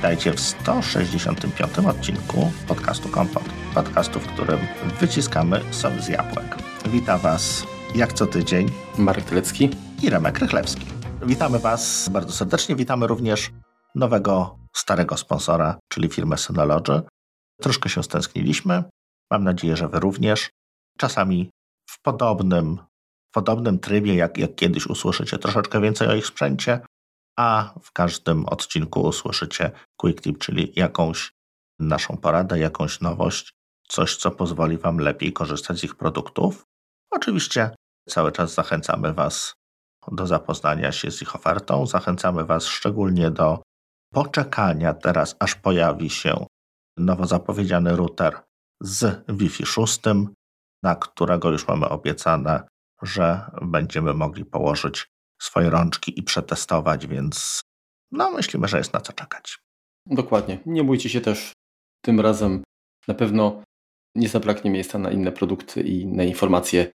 Witajcie w 165 odcinku podcastu Kompot. Podcastu, w którym wyciskamy sok z jabłek. Witam Was jak co tydzień Marek Tylecki i Remek Rychlewski. Witamy Was bardzo serdecznie. Witamy również nowego, starego sponsora, czyli firmę Synology. Troszkę się stęskniliśmy. Mam nadzieję, że Wy również. Czasami w podobnym, w podobnym trybie, jak, jak kiedyś usłyszycie troszeczkę więcej o ich sprzęcie, a w każdym odcinku usłyszycie Quick Tip, czyli jakąś naszą poradę, jakąś nowość, coś, co pozwoli Wam lepiej korzystać z ich produktów. Oczywiście cały czas zachęcamy Was do zapoznania się z ich ofertą. Zachęcamy Was szczególnie do poczekania teraz, aż pojawi się nowo zapowiedziany router z Wi-Fi 6, na którego już mamy obiecane, że będziemy mogli położyć swoje rączki i przetestować, więc no myślimy, że jest na co czekać. Dokładnie. Nie bójcie się też tym razem. Na pewno nie zabraknie miejsca na inne produkty i inne informacje,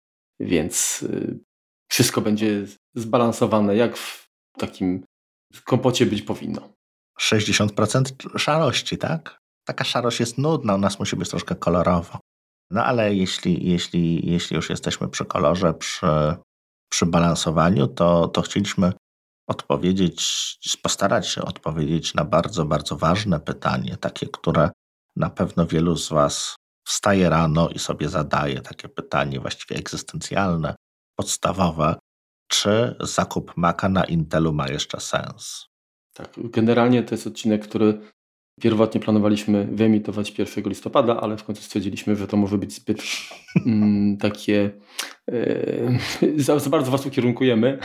więc y, wszystko będzie zbalansowane, jak w takim kompocie być powinno. 60% szarości, tak? Taka szarość jest nudna, u nas musi być troszkę kolorowo. No ale jeśli, jeśli, jeśli już jesteśmy przy kolorze, przy, przy balansowaniu, to, to chcieliśmy odpowiedzieć, postarać się odpowiedzieć na bardzo, bardzo ważne pytanie, takie, które na pewno wielu z Was wstaje rano i sobie zadaje takie pytanie właściwie egzystencjalne, podstawowe, czy zakup Maca na Intelu ma jeszcze sens? Tak, generalnie to jest odcinek, który pierwotnie planowaliśmy wyemitować 1 listopada, ale w końcu stwierdziliśmy, że to może być zbyt mm, takie. E, za, za, bardzo was ukierunkujemy.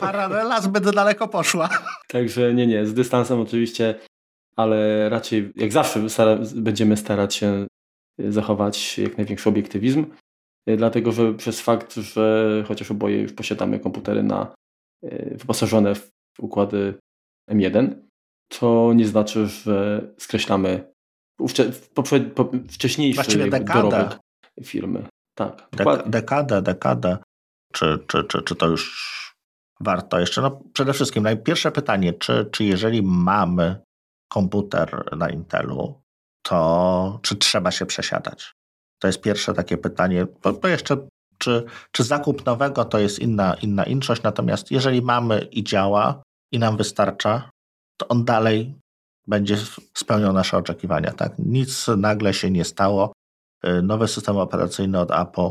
Paralela zbyt daleko poszła. Także nie, nie, z dystansem oczywiście, ale raczej jak zawsze stara, będziemy starać się zachować jak największy obiektywizm. E, dlatego, że przez fakt, że chociaż oboje już posiadamy komputery na, e, wyposażone w układy M1, to nie znaczy, że skreślamy wcześniejszy dorobek firmy. Tak, Dek dekadę, dekadę. Czy, czy, czy, czy to już warto jeszcze? No przede wszystkim pierwsze pytanie, czy, czy jeżeli mamy komputer na Intelu, to czy trzeba się przesiadać? To jest pierwsze takie pytanie, bo, bo jeszcze czy, czy zakup nowego to jest inna, inna inszość, natomiast jeżeli mamy i działa i nam wystarcza, to on dalej będzie spełniał nasze oczekiwania. Tak? Nic nagle się nie stało. Y, nowy system operacyjny od Apple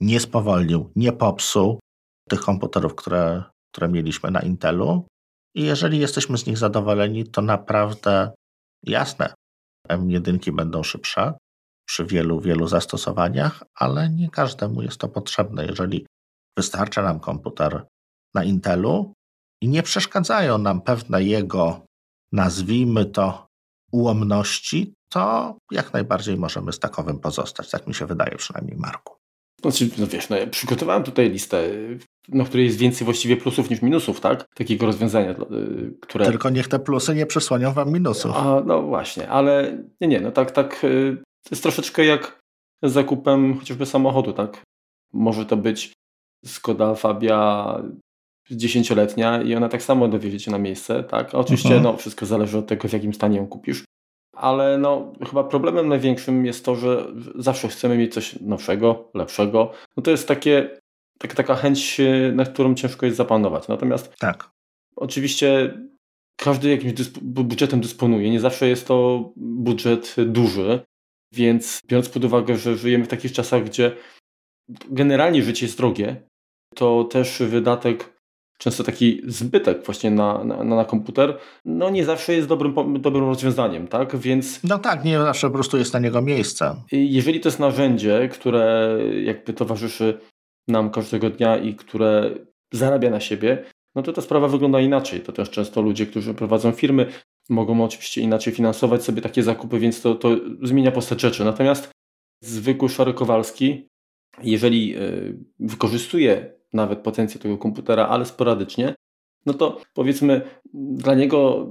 nie spowolnił, nie popsuł tych komputerów, które, które mieliśmy na Intelu. I jeżeli jesteśmy z nich zadowoleni, to naprawdę jasne, M1 będą szybsze przy wielu, wielu zastosowaniach, ale nie każdemu jest to potrzebne. Jeżeli wystarcza nam komputer na Intelu i nie przeszkadzają nam pewne jego nazwijmy to, ułomności, to jak najbardziej możemy z takowym pozostać. Tak mi się wydaje przynajmniej, Marku. Znaczy, no wiesz, no ja przygotowałem tutaj listę, na której jest więcej właściwie plusów niż minusów, tak? Takiego rozwiązania, y, które... Tylko niech te plusy nie przysłonią wam minusów. A, no właśnie, ale nie, nie, no tak, tak, y, to jest troszeczkę jak z zakupem chociażby samochodu, tak? Może to być Skoda Fabia dziesięcioletnia i ona tak samo dowiezie cię na miejsce, tak? Oczywiście mhm. no, wszystko zależy od tego, w jakim stanie ją kupisz, ale no, chyba problemem największym jest to, że zawsze chcemy mieć coś nowszego, lepszego. No to jest takie, tak, taka chęć, nad którą ciężko jest zapanować. Natomiast tak. oczywiście każdy jakimś dysp budżetem dysponuje. Nie zawsze jest to budżet duży, więc biorąc pod uwagę, że żyjemy w takich czasach, gdzie generalnie życie jest drogie, to też wydatek często taki zbytek właśnie na, na, na komputer, no nie zawsze jest dobrym, dobrym rozwiązaniem, tak? Więc... No tak, nie zawsze po prostu jest na niego miejsce. Jeżeli to jest narzędzie, które jakby towarzyszy nam każdego dnia i które zarabia na siebie, no to ta sprawa wygląda inaczej. To też często ludzie, którzy prowadzą firmy, mogą oczywiście inaczej finansować sobie takie zakupy, więc to, to zmienia postać rzeczy. Natomiast zwykły szary Kowalski, jeżeli e, wykorzystuje nawet potencjał tego komputera, ale sporadycznie, no to powiedzmy dla niego,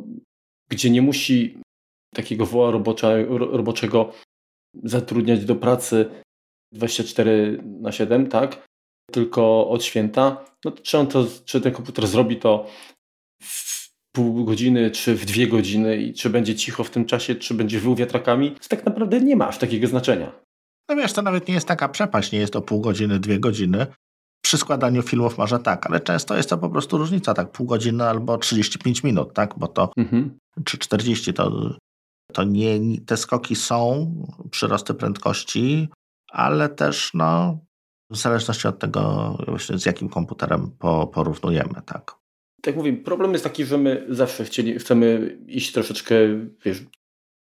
gdzie nie musi takiego woła roboczego zatrudniać do pracy 24 na 7, tak? Tylko od święta, no to czy, on to, czy ten komputer zrobi to w pół godziny, czy w dwie godziny i czy będzie cicho w tym czasie, czy będzie wył wiatrakami, to tak naprawdę nie ma aż takiego znaczenia. No wiesz, to nawet nie jest taka przepaść, nie jest to pół godziny, dwie godziny. Przy składaniu filmów może tak, ale często jest to po prostu różnica, tak pół godziny albo 35 minut, tak, bo to mhm. czy 40 to, to nie, te skoki są, przyrosty prędkości, ale też no, w zależności od tego, właśnie z jakim komputerem po, porównujemy, tak. Tak mówię, problem jest taki, że my zawsze chcieli, chcemy iść troszeczkę, wiesz,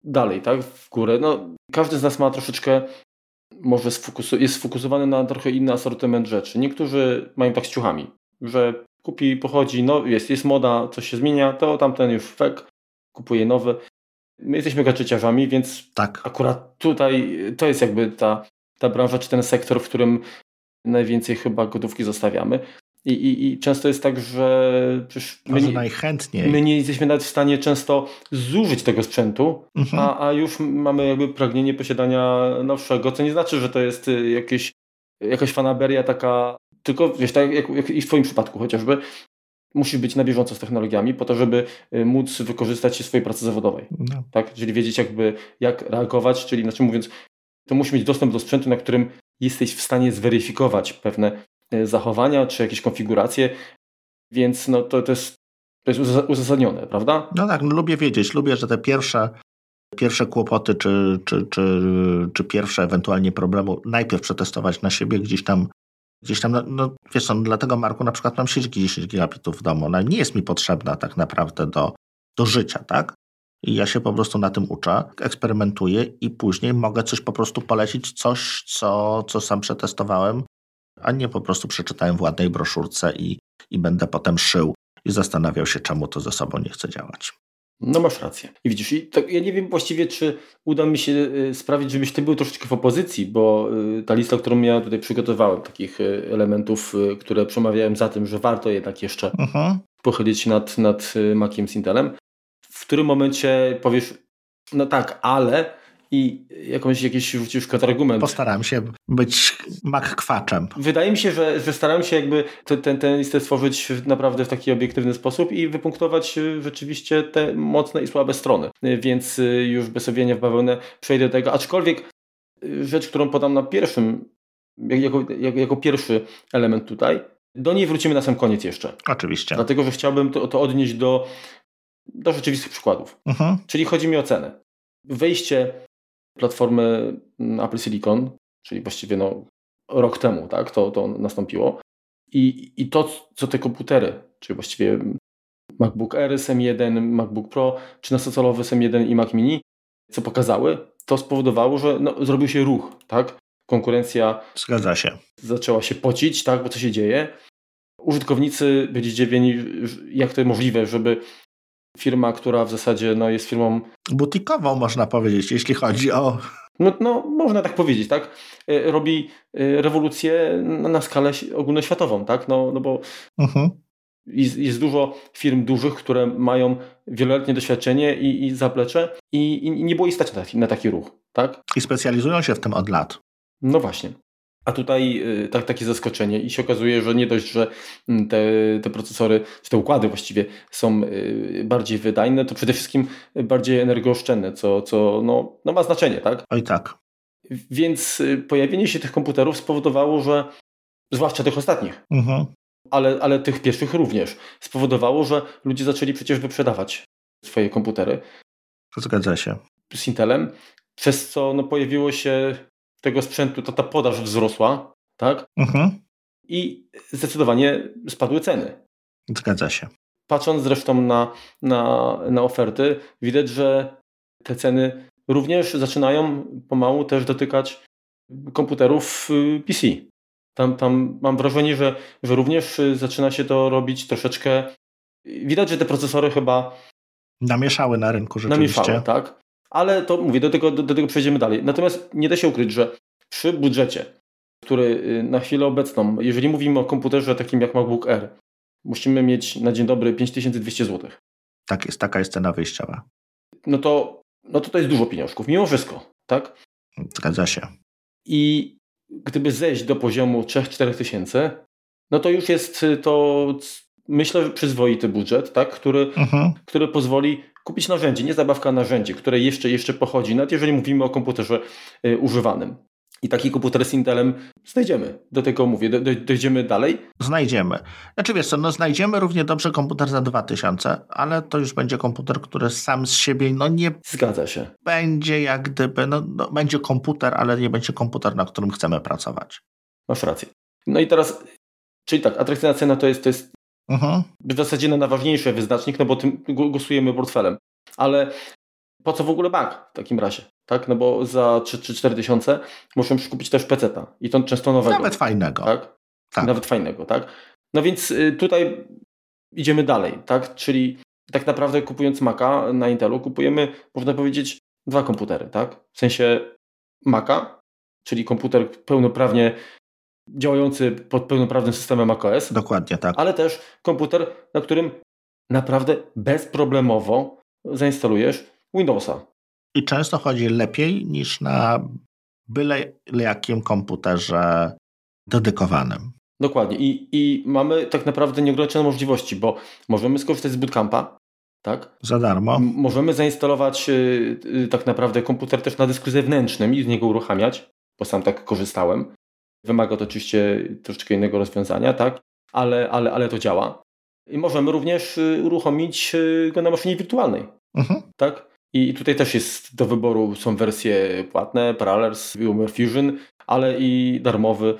dalej, tak, w górę. No, każdy z nas ma troszeczkę, może sfokusu, jest sfokusowany na trochę inny asortyment rzeczy. Niektórzy mają tak z ciuchami, że kupi, pochodzi, no jest, jest moda, coś się zmienia, to tamten już fek, kupuje nowe. My jesteśmy gadżeciarzami, więc tak. akurat tutaj to jest jakby ta, ta branża, czy ten sektor, w którym najwięcej chyba gotówki zostawiamy. I, i, I, często jest tak, że przecież my, nie, najchętniej. my nie jesteśmy nawet w stanie często zużyć tego sprzętu, mhm. a, a już mamy jakby pragnienie posiadania nowszego, co nie znaczy, że to jest y, jakieś, jakaś fanaberia taka, tylko wiesz, tak jak, jak i w Twoim przypadku chociażby, musisz być na bieżąco z technologiami po to, żeby y, móc wykorzystać się w swojej pracy zawodowej. No. Tak? Czyli wiedzieć jakby jak reagować, czyli inaczej mówiąc, to musi mieć dostęp do sprzętu, na którym jesteś w stanie zweryfikować pewne zachowania czy jakieś konfiguracje, więc no to, to, jest, to jest uzasadnione, prawda? No tak, no lubię wiedzieć, lubię, że te pierwsze, pierwsze kłopoty czy, czy, czy, czy pierwsze ewentualnie problemy najpierw przetestować na siebie gdzieś tam Gdzieś tam, no, no wiesz, no, dlatego Marku na przykład mam sieć 10 gigabitów w domu. Ona nie jest mi potrzebna tak naprawdę do, do życia, tak? I ja się po prostu na tym uczę, eksperymentuję i później mogę coś po prostu polecić, coś, co, co sam przetestowałem, a nie po prostu przeczytałem w ładnej broszurce i, i będę potem szył i zastanawiał się, czemu to ze sobą nie chce działać. No masz rację. I widzisz, i tak, ja nie wiem właściwie, czy uda mi się y, sprawić, żebyś ty był troszeczkę w opozycji, bo y, ta lista, którą ja tutaj przygotowałem, takich y, elementów, które przemawiałem za tym, że warto jednak jeszcze uh mhm. -huh. pochylić nad, nad Maciem z Intelem, w którym momencie powiesz, no tak, ale i jakąś, jakiś rzucisz kontrargument. Postaram się być makkwaczem. Wydaje mi się, że, że staram się jakby tę ten, listę stworzyć naprawdę w taki obiektywny sposób i wypunktować y, rzeczywiście te mocne i słabe strony. Y, więc y, już bez owienia w bawełnę przejdę do tego. Aczkolwiek rzecz, którą podam na pierwszym, jako, jako, jako pierwszy element tutaj, do niej wrócimy na sam koniec jeszcze. Oczywiście. Dlatego, że chciałbym to, to odnieść do do rzeczywistych przykładów. Mhm. Czyli chodzi mi o cenę. Wejście platformy mm, Apple Silicon, czyli właściwie no, rok temu tak, to, to nastąpiło. I, I to, co te komputery, czyli właściwie MacBook Air z M1, MacBook Pro, 13-calowy z M1 i Mac Mini, co pokazały, to spowodowało, że no, zrobił się ruch, tak? Konkurencja Zgadza się. zaczęła się pocić, tak? Bo co się dzieje? Użytkownicy byli zdziwieni, jak to możliwe, żeby firma, która w zasadzie no, jest firmą... Butikową można powiedzieć, jeśli chodzi o... No, no można tak powiedzieć, tak? E, robi e, rewolucję na skalę ogólnoświatową, tak? No, no bo mhm. jest, jest, dużo firm dużych, które mają wieloletnie doświadczenie i, i zaplecze i, i nie było ich stać na taki, na taki ruch, tak? I specjalizują się w tym od lat. No właśnie. A tutaj y, tak, takie zaskoczenie i się okazuje, że nie dość, że mm, te, te procesory, czy te układy właściwie są y, bardziej wydajne, to przede wszystkim bardziej energooszczędne, co, co no, no ma znaczenie, tak? Oj tak. Więc y, pojawienie się tych komputerów spowodowało, że zwłaszcza tych ostatnich, mhm. ale, ale tych pierwszych również, spowodowało, że ludzie zaczęli przecież wyprzedawać swoje komputery. Zgadza się. Z Intelem, przez co no, pojawiło się tego sprzętu, to ta podaż wzrosła, tak? Mhm. I zdecydowanie spadły ceny. Zgadza się. Patrząc zresztą na, na, na oferty, widać, że te ceny również zaczynają pomału też dotykać komputerów y, PC. Tam, tam mam wrażenie, że, że również zaczyna się to robić troszeczkę. Widać, że te procesory chyba. Namieszały na rynku rzeczywiście. Namieszały, tak. Ale to mówię, do tego, do, do tego przejdziemy dalej. Natomiast nie da się ukryć, że przy budżecie, który y, na chwilę obecną, jeżeli mówimy o komputerze takim jak MacBook Air, musimy mieć na dzień dobry 5200 zł. Tak jest, taka jest cena wyjściowa. No to, no to to jest dużo pieniążków, mimo wszystko, tak? Zgadza się. I gdyby zejść do poziomu 3-4 tysięcy, no to już jest to myślę, że przyzwoity budżet, tak? który, mhm. który pozwoli kupić narzędzie, nie zabawka, narzędzie, które jeszcze, jeszcze pochodzi, nawet jeżeli mówimy o komputerze y, używanym. I taki komputer z Intelem znajdziemy. Do tego mówię, do, do, dojdziemy dalej. Znajdziemy. Znaczy wiesz co, no znajdziemy równie dobrze komputer za 2000, ale to już będzie komputer, który sam z siebie no nie... Zgadza się. Będzie jak gdyby, no, no będzie komputer, ale nie będzie komputer, na którym chcemy pracować. Masz rację. No i teraz, czyli tak, atrakcyjna cena to jest, to jest uh-huh. w zasadzie na najważniejszy wyznacznik, no bo tym głosujemy portfelem. Ale po co w ogóle bank w takim razie? Tak? No bo za 3-4 tysiące możemy kupić też peceta i to często nowego. Nawet fajnego. Tak? tak. Nawet fajnego, tak? No więc y, tutaj idziemy dalej, tak? Czyli tak naprawdę kupując Maca na Intelu kupujemy, można powiedzieć, dwa komputery, tak? W sensie Maca, czyli komputer pełnoprawnie działający pod pełnoprawnym systemem macOS. Dokładnie tak. Ale też komputer, na którym naprawdę bezproblemowo zainstalujesz Windowsa. I często chodzi lepiej niż na byle jakim komputerze dedykowanym. Dokładnie. I, I mamy tak naprawdę nieograniczone możliwości, bo możemy skorzystać z bootcampa, tak? Za darmo. M możemy zainstalować yy, tak naprawdę komputer też na dysku zewnętrznym i z niego uruchamiać, bo sam tak korzystałem. Wymaga to oczywiście troszeczkę innego rozwiązania, tak? Ale, ale, ale to działa. I możemy również y, uruchomić y, go na maszynie wirtualnej. Mhm. Tak? I tutaj też jest do wyboru, są wersje płatne, Parallels, VMware Fusion, ale i darmowy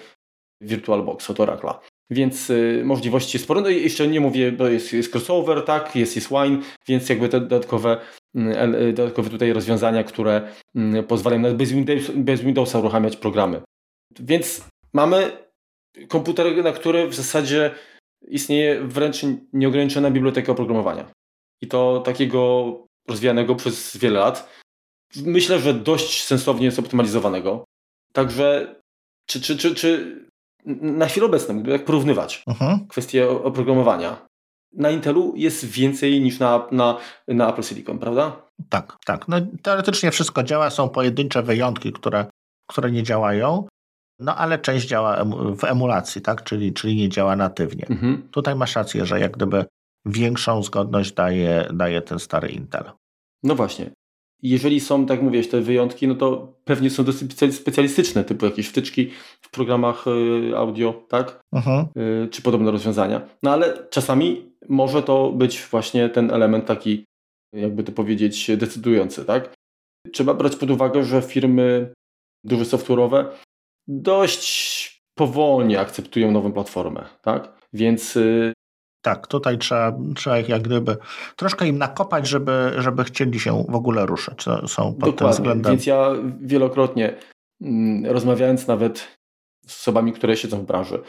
VirtualBox od Oracle'a. Więc y, możliwości sporo. No i jeszcze nie mówię, bo jest, jest crossover, tak, jest, jest wine, więc jakby te dodatkowe, y, dodatkowe tutaj rozwiązania, które y, pozwalają nawet bez, Windows, bez Windowsa uruchamiać programy. Więc mamy komputer, na który w zasadzie istnieje wręcz nieograniczona biblioteka oprogramowania. I to takiego rozwijanego przez wiele lat. Myślę, że dość sensownie zoptymalizowanego. Także czy, czy, czy, czy na chwilę obecną, gdyby jak porównywać uh-huh. kwestie oprogramowania, na Intelu jest więcej niż na, na, na Apple Silicon, prawda? Tak, tak. No, teoretycznie wszystko działa, są pojedyncze wyjątki, które, które nie działają, no ale część działa w emulacji, tak? czyli, czyli nie działa natywnie. Uh-huh. Tutaj masz rację, że jak gdyby większą zgodność daje, daje ten stary Intel. No właśnie. Jeżeli są, tak mówię, te wyjątki, no to pewnie są dosyć specjalistyczne, typu jakieś wtyczki w programach y, audio, tak? Uh-huh. Czy podobne rozwiązania. No ale czasami może to być właśnie ten element taki, jakby to powiedzieć, decydujący, tak? Trzeba brać pod uwagę, że firmy duże software'owe dość powolnie akceptują nową platformę, tak? Więc y, tak, tutaj trzeba, trzeba ich jak gdyby troszkę im nakopać, żeby, żeby chcieli się w ogóle ruszyć. Są pod Dokładnie. tym względem. Więc ja wielokrotnie mm, rozmawiając nawet z osobami, które siedzą w branży,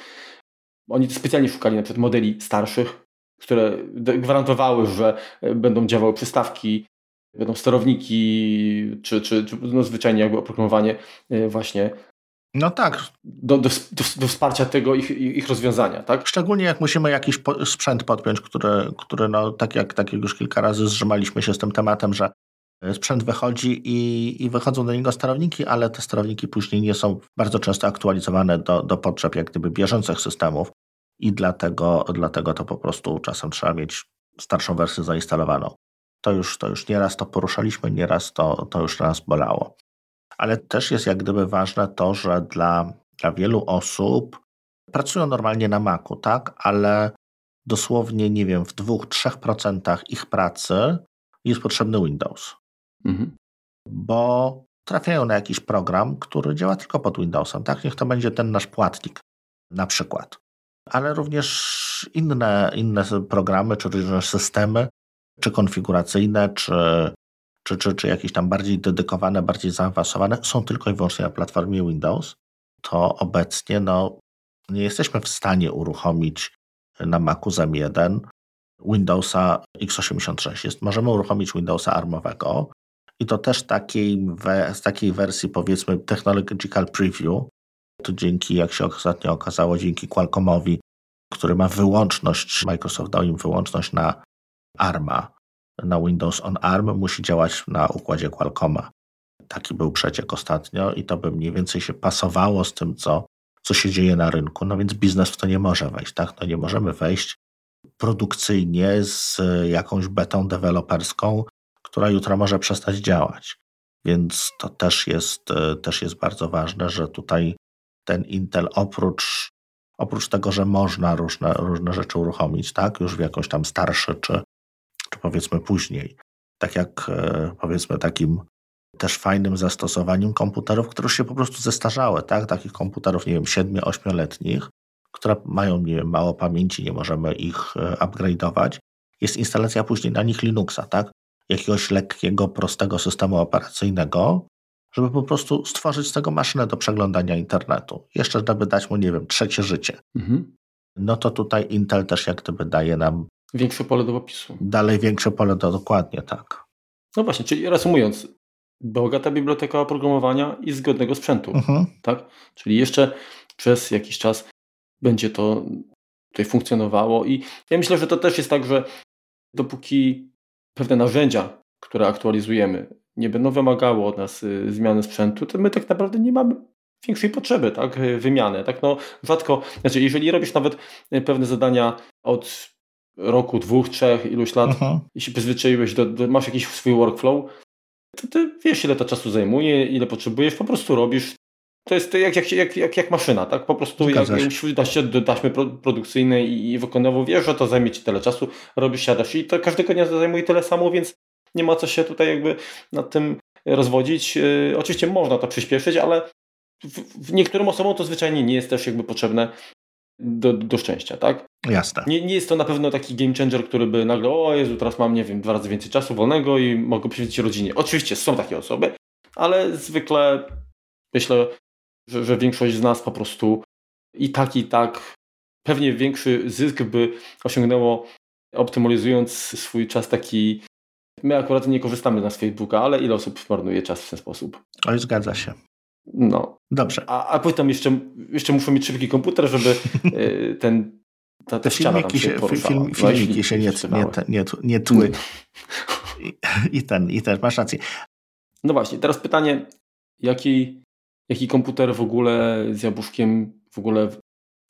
oni specjalnie szukali na przykład modeli starszych, które gwarantowały, że e, będą działały przystawki, będą sterowniki, czy, czy, czy no zwyczajnie jakby oprogramowanie e, właśnie no tak. Do, do, do, do, wsparcia tego ich, ich rozwiązania, tak? Szczególnie jak musimy jakiś po, sprzęt podpiąć, który, który no, tak, jak, tak jak już kilka razy zrzymaliśmy się z tym tematem, że sprzęt wychodzi i, i wychodzą do niego sterowniki, ale te sterowniki później nie są bardzo często aktualizowane do, do potrzeb jak gdyby bieżących systemów i dlatego, dlatego to po prostu czasem trzeba mieć starszą wersję zainstalowaną. To już, to już nieraz to poruszaliśmy, nieraz to, to już nas bolało ale też jest jak gdyby ważne to, że dla, dla wielu osób pracują normalnie na Macu, tak, ale dosłownie, nie wiem, w dwóch, trzech procentach ich pracy jest potrzebny Windows. Mhm. Bo trafiają na jakiś program, który działa tylko pod Windowsem, tak? Niech to będzie ten nasz płatnik na przykład. Ale również inne, inne programy, czy różne systemy, czy konfiguracyjne, czy czy, czy, czy jakieś tam bardziej dedykowane, bardziej zaawansowane, są tylko i wyłącznie na platformie Windows, to obecnie no, nie jesteśmy w stanie uruchomić na Macu z M1 Windowsa x86. Jest, możemy uruchomić Windowsa ARMowego i to też takiej we, z takiej wersji powiedzmy Technological Preview, to dzięki, jak się ostatnio okazało, dzięki Qualcommowi, który ma wyłączność, Microsoft dał im wyłączność na ARMA, na Windows on ARM musi działać na układzie Qualcomma. Taki był przeciek ostatnio i to by mniej więcej się pasowało z tym, co, co się dzieje na rynku. No więc biznes w to nie może wejść, tak? No nie możemy wejść produkcyjnie z jakąś betą deweloperską, która jutro może przestać działać. Więc to też jest, też jest bardzo ważne, że tutaj ten Intel oprócz, oprócz tego, że można różne, różne rzeczy uruchomić, tak, już w jakąś tam starszy, czy, czy powiedzmy później, tak jak e, powiedzmy takim też fajnym zastosowaniem komputerów, które już się po prostu zestarzały, tak? Takich komputerów, nie wiem, 7-8-letnich, które mają, nie wiem, mało pamięci, nie możemy ich e, upgrade'ować. Jest instalacja później na nich Linuxa, tak? Jakiegoś lekkiego, prostego systemu operacyjnego, żeby po prostu stworzyć z tego maszynę do przeglądania internetu. Jeszcze żeby dać mu, nie wiem, trzecie życie. Mhm. No to tutaj Intel też jak gdyby daje nam Większe pole do opisu. Dalej większe pole do dokładnie, tak. No właśnie, czyli reasumując, bogata biblioteka oprogramowania i zgodnego sprzętu. Mhm. Tak? Czyli jeszcze przez jakiś czas będzie to tutaj funkcjonowało i ja myślę, że to też jest tak, że dopóki pewne narzędzia, które aktualizujemy, nie będą wymagały od nas y, zmiany sprzętu, to my tak naprawdę nie mamy większej potrzeby, tak, wymiany. Tak, no, rzadko, znaczy, jeżeli robisz nawet y, pewne zadania od roku, dwóch, trzech, iluś lat Aha. i się przyzwyczaiłeś, do, do, masz jakiś swój workflow, to ty wiesz, ile to czasu zajmuje, ile potrzebujesz, po prostu robisz. To jest jak, jak, jak, jak, jak maszyna, tak? Po prostu jak, jak dasz do taśmy produkcyjnej i, i wykonywał, wiesz, że to zajmie ci tyle czasu, robisz, siadasz i to każdego dnia zajmuje tyle samo, więc nie ma co się tutaj jakby nad tym rozwodzić. Yy, oczywiście można to przyspieszyć, ale w, w niektórym osobom to zwyczajnie nie jest też jakby potrzebne do, do szczęścia, tak? Jasne. Nie, nie jest to na pewno taki game changer, który by nagle, o Jezu, teraz mam, nie wiem, dwa razy więcej czasu wolnego i mogę poświęcić rodzinie. Oczywiście są takie osoby, ale zwykle myślę, że, że większość z nas po prostu i tak, i tak pewnie większy zysk by osiągnęło optymalizując swój czas taki My akurat nie korzystamy z Facebooka, ale ile osób marnuje czas w ten sposób? Oj, zgadza się. No. Dobrze. A, a potem jeszcze, jeszcze muszę mieć szybki komputer, żeby y, ten ta, ta filmiki się, film, filmiki się nie, nie, nie, nie tły. I, I, ten, I też masz rację. No właśnie, teraz pytanie, jaki, jaki komputer w ogóle z jabłuszkiem w ogóle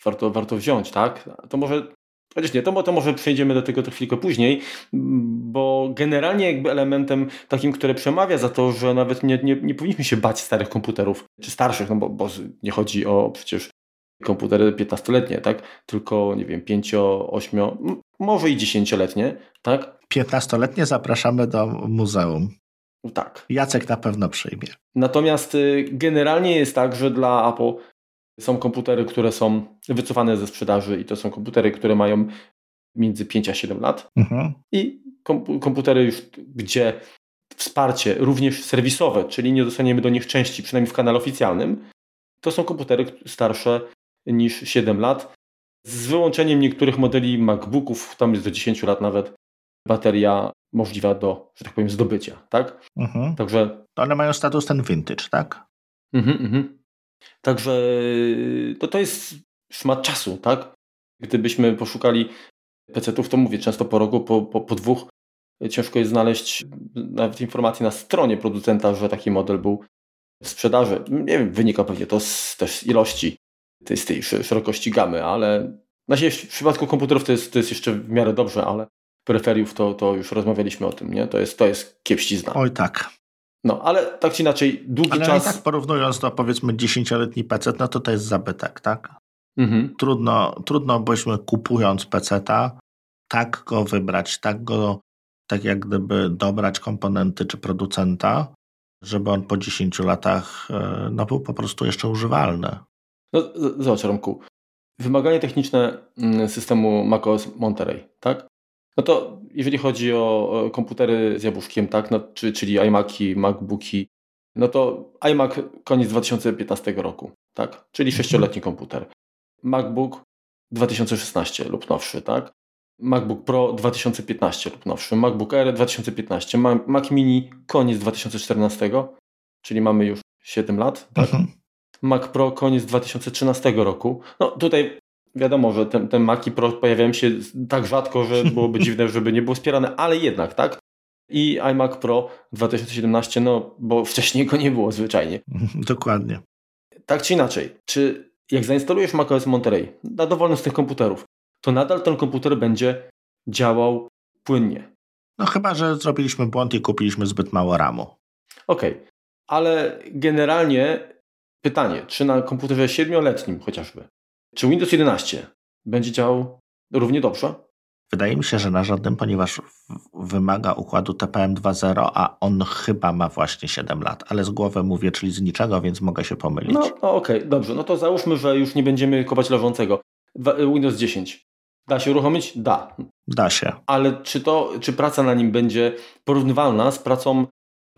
warto, warto wziąć, tak? To może Chociaż nie, to, to może przejdziemy do tego chwilkę później, bo generalnie jakby elementem takim, które przemawia za to, że nawet nie, nie, nie powinniśmy się bać starych komputerów, czy starszych, no bo, bo nie chodzi o przecież komputery 15-letnie, tak? Tylko, nie wiem, 5, 8, może i 10-letnie, tak? 15-letnie zapraszamy do muzeum. Tak. Jacek na pewno przyjmie. Natomiast y, generalnie jest tak, że dla Apple są komputery, które są wycofane ze sprzedaży i to są komputery, które mają między 5 a 7 lat. Mhm. I komputery już, gdzie wsparcie również serwisowe, czyli nie dostaniemy do nich części, przynajmniej w kanale oficjalnym, to są komputery starsze niż 7 lat. Z wyłączeniem niektórych modeli MacBooków, tam jest do 10 lat nawet, bateria możliwa do, że tak powiem, zdobycia, tak? Mhm. Także... One mają status ten vintage, tak? Mhm, mhm. Także to, to jest szmat czasu, tak? Gdybyśmy poszukali PC-ów, to mówię, często po roku, po, po, po dwóch, ciężko jest znaleźć nawet informację na stronie producenta, że taki model był w sprzedaży. Nie wiem, wynika pewnie to z, też z ilości tej, z tej szerokości gamy, ale na razie w przypadku komputerów to jest, to jest jeszcze w miarę dobrze, ale peryferiów to, to już rozmawialiśmy o tym, nie? To jest, to jest kiepścizna. Oj tak. No, ale tak czy inaczej, długi ale czas... Ale tak porównując do powiedzmy 10-letni PC, no to to jest zabytek, tak? Mhm. Trudno, trudno byśmy kupując PC-ta tak go wybrać, tak go, tak jak gdyby dobrać komponenty czy producenta, żeby on po 10 latach e, no, był po prostu jeszcze używalny. No, zobacz Romku, wymagania techniczne mm, systemu macOS Monterey, tak? No to jeżeli chodzi o komputery z jabłuszkiem, tak, no, czyli iMaki, MacBooki, no to iMac koniec 2015 roku, tak, czyli sześcioletni komputer. MacBook 2016 lub nowszy, tak. MacBook Pro 2015 lub nowszy, MacBook Air 2015, Mac Mini koniec 2014, czyli mamy już 7 lat, tak? Mhm. Mac Pro koniec 2013 roku. No tutaj wiadomo, że te, te Maki Pro pojawiają się tak rzadko, że byłoby dziwne, żeby nie było wspierane, ale jednak, tak? I iMac Pro 2017, no bo wcześniej go nie było zwyczajnie. Dokładnie. Tak czy inaczej, czy jak zainstalujesz macOS Monterey na dowolnym z tych komputerów, to nadal ten komputer będzie działał płynnie. No chyba, że zrobiliśmy błąd i kupiliśmy zbyt mało RAMu. Okej, okay. ale generalnie pytanie, czy na komputerze siedmioletnim chociażby, czy Windows 11 będzie działał równie dobrze? Wydaje mi się, że na żadnym, ponieważ wymaga układu TPM 2.0, a on chyba ma właśnie 7 lat, ale z głowy mówię, czyli z niczego, więc mogę się pomylić. No, no okej, okay, dobrze. No to załóżmy, że już nie będziemy kopać leżącego. Windows 10. Da się uruchomić? Da. Da się. Ale czy to, czy praca na nim będzie porównywalna z pracą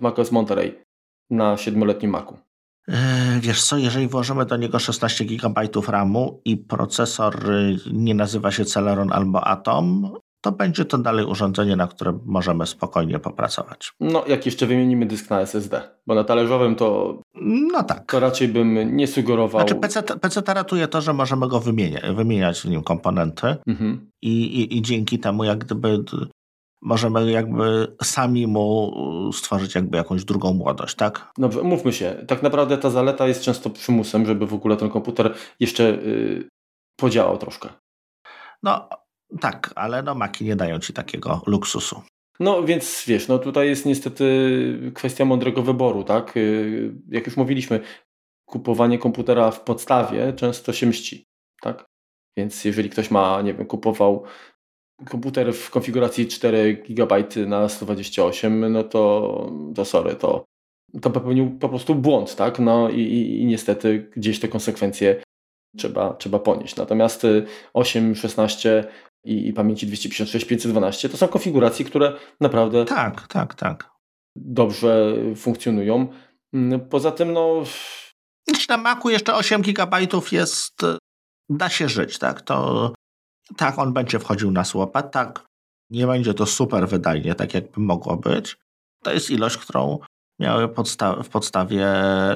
macOS Monterey na siedmioletnim Macu? E, wiesz co, jeżeli włożymy do niego 16 GB RAMu i procesor y, nie nazywa się Celeron albo Atom, to będzie to dalej urządzenie, na którym możemy spokojnie popracować. No, jak jeszcze wymienimy dysk na SSD, bo na talerzowym to. No tak. To raczej bym nie sugerował. Znaczy, PC, PC ratuje to, że możemy go wymieniać, wymieniać w nim komponenty mhm. i, i, i dzięki temu, jak gdyby możemy jakby sami mu stworzyć jakby jakąś drugą młodość, tak? Dobrze, mówmy się. Tak naprawdę ta zaleta jest często przymusem, żeby w ogóle ten komputer jeszcze yy, podziałał troszkę. No tak, ale no Maki nie dają ci takiego luksusu. No więc wiesz, no tutaj jest niestety kwestia mądrego wyboru, tak? Y, jak już mówiliśmy, kupowanie komputera w podstawie często się mści, tak? Więc jeżeli ktoś ma, nie wiem, kupował komputer w konfiguracji 4 GB na 128, no to, to sorry, to, to popełnił po prostu błąd, tak? No i, i, i niestety gdzieś te konsekwencje trzeba, trzeba ponieść. Natomiast 8, 16 i, i pamięci 256, 512 to są konfiguracje, które naprawdę tak, tak, tak. dobrze funkcjonują. Mm, poza tym, no. Na Macu jeszcze 8 GB jest. Da się żyć, tak? To tak, on będzie wchodził na słupa, tak. Nie będzie to super wydajnie, tak jakby mogło być. To jest ilość, którą miały podsta w podstawie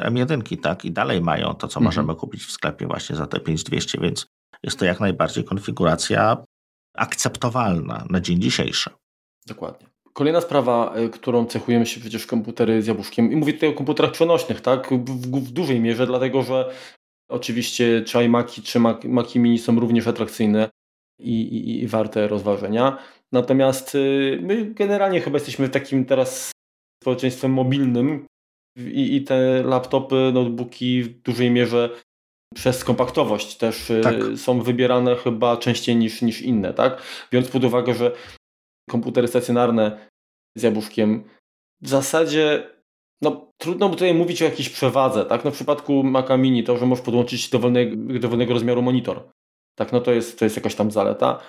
M1, tak? I dalej mają to, co mhm. możemy kupić w sklepie właśnie za te 5200, więc jest to jak najbardziej konfiguracja akceptowalna na dzień dzisiejszy. Dokładnie. Kolejna sprawa, y, którą cechujemy się przecież komputery z jabłuszkiem, i mówię tutaj o komputerach przenośnych, tak? W, w, dużej mierze, dlatego że oczywiście czy iMaki, czy Maci Mini są również atrakcyjne i, i, i warte rozważenia. Natomiast y, my generalnie chyba jesteśmy takim teraz społeczeństwem mobilnym i, i te laptopy, notebooki w dużej mierze przez kompaktowość też y, tak. są wybierane chyba częściej niż, niż inne, tak? Biorąc pod uwagę, że komputery stacjonarne z jabłuszkiem w zasadzie no, trudno tutaj mówić o jakiejś przewadze, tak? No, w przypadku Maca Mini to, że możesz podłączyć dowolnego, dowolnego rozmiaru monitor. Tak, no to jest, to jest jakaś tam zaleta.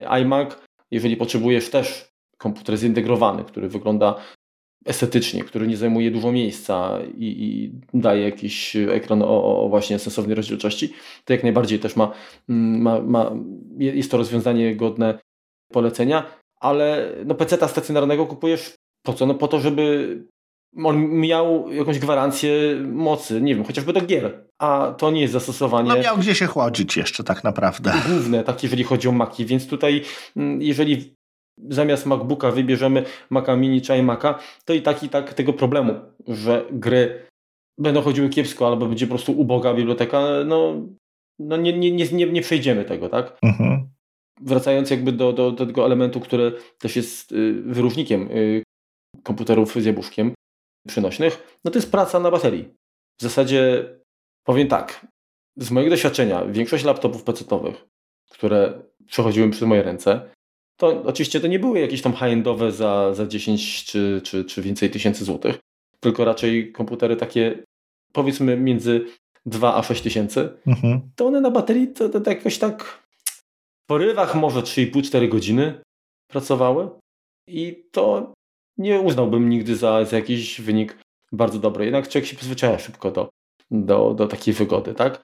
iMac, jeżeli potrzebujesz też komputer zintegrowany, który wygląda estetycznie, który nie zajmuje dużo miejsca i, i daje jakiś ekran o, o, właśnie sensownej rozdzielczości, to jak najbardziej też ma, ma, ma, jest to rozwiązanie godne polecenia, ale no PC-ta stacjonarnego kupujesz po co? No po to, żeby on miał jakąś gwarancję mocy, nie wiem, chociażby do gier, a to nie jest zastosowanie... No miał gdzie się chłodzić jeszcze tak naprawdę. Główne, tak jeżeli chodzi o Maki, więc tutaj mm, jeżeli zamiast MacBooka wybierzemy Maca Mini czy iMac'a, to i tak i tak tego problemu, że gry będą chodziły kiepsko albo będzie po prostu uboga biblioteka, no, no nie, nie, nie, nie przejdziemy tego, tak? Mhm. Wracając jakby do, do, do, tego elementu, który też jest y, wyróżnikiem y, komputerów z jabłuszkiem, przenośnych, no to jest praca na baterii. W zasadzie powiem tak, z mojego doświadczenia większość laptopów PC-owych, które przechodziły przez moje ręce, to oczywiście to nie były jakieś tam high-endowe za, za 10 czy, czy, czy więcej tysięcy złotych, tylko raczej komputery takie powiedzmy między 2 a 6 tysięcy, mhm. to one na baterii to, to, to jakoś tak w porywach może 3,5-4 godziny pracowały i to nie uznałbym nigdy za, za jakiś wynik bardzo dobry. Jednak człowiek się przyzwyczaja szybko do, do, do takiej wygody, tak?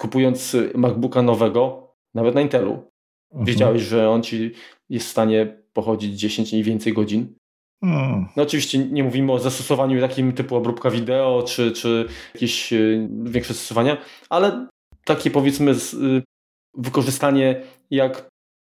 Kupując MacBooka nowego, nawet na Intelu, mhm. wiedziałeś, że on ci jest w stanie pochodzić 10 i więcej godzin. Hmm. No oczywiście nie mówimy o zastosowaniu takim typu obróbka wideo, czy, czy jakieś y, większe zastosowania, ale takie powiedzmy y, wykorzystanie, jak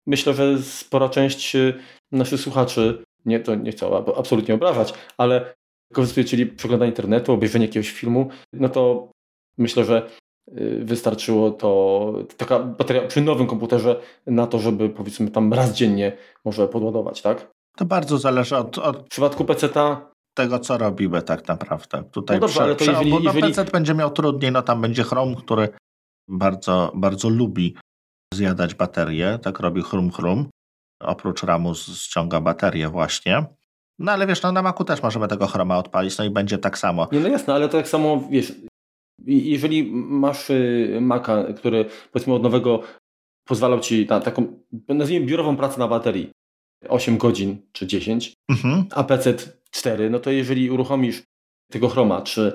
myślę, że spora część y, naszych słuchaczy nie, to nie chcę absolutnie obrażać, ale wykorzystuje, czyli przeglądanie internetu, obejrzenie jakiegoś filmu, no to myślę, że y, wystarczyło to, taka bateria przy nowym komputerze na to, żeby powiedzmy tam raz dziennie może podładować, tak? To bardzo zależy od, od w przypadku tego, co robimy tak naprawdę. Tutaj no dobrze, prze, ale to jeżeli, no, jeżeli... PC będzie miał trudniej, no tam będzie Chrome, który bardzo, bardzo lubi zjadać baterię, tak robi chrum chrum. Oprócz RAMu ściąga baterię właśnie. No ale wiesz, no na Macu też możemy tego Chroma odpalić, no i będzie tak samo. Nie, no jasne, ale to tak samo, wiesz, jeżeli masz y, Maca, który powiedzmy od nowego pozwalał Ci na taką, nazwijmy biurową pracę na baterii, 8 godzin czy 10, mhm. a PC 4, no to jeżeli uruchomisz tego Chroma, czy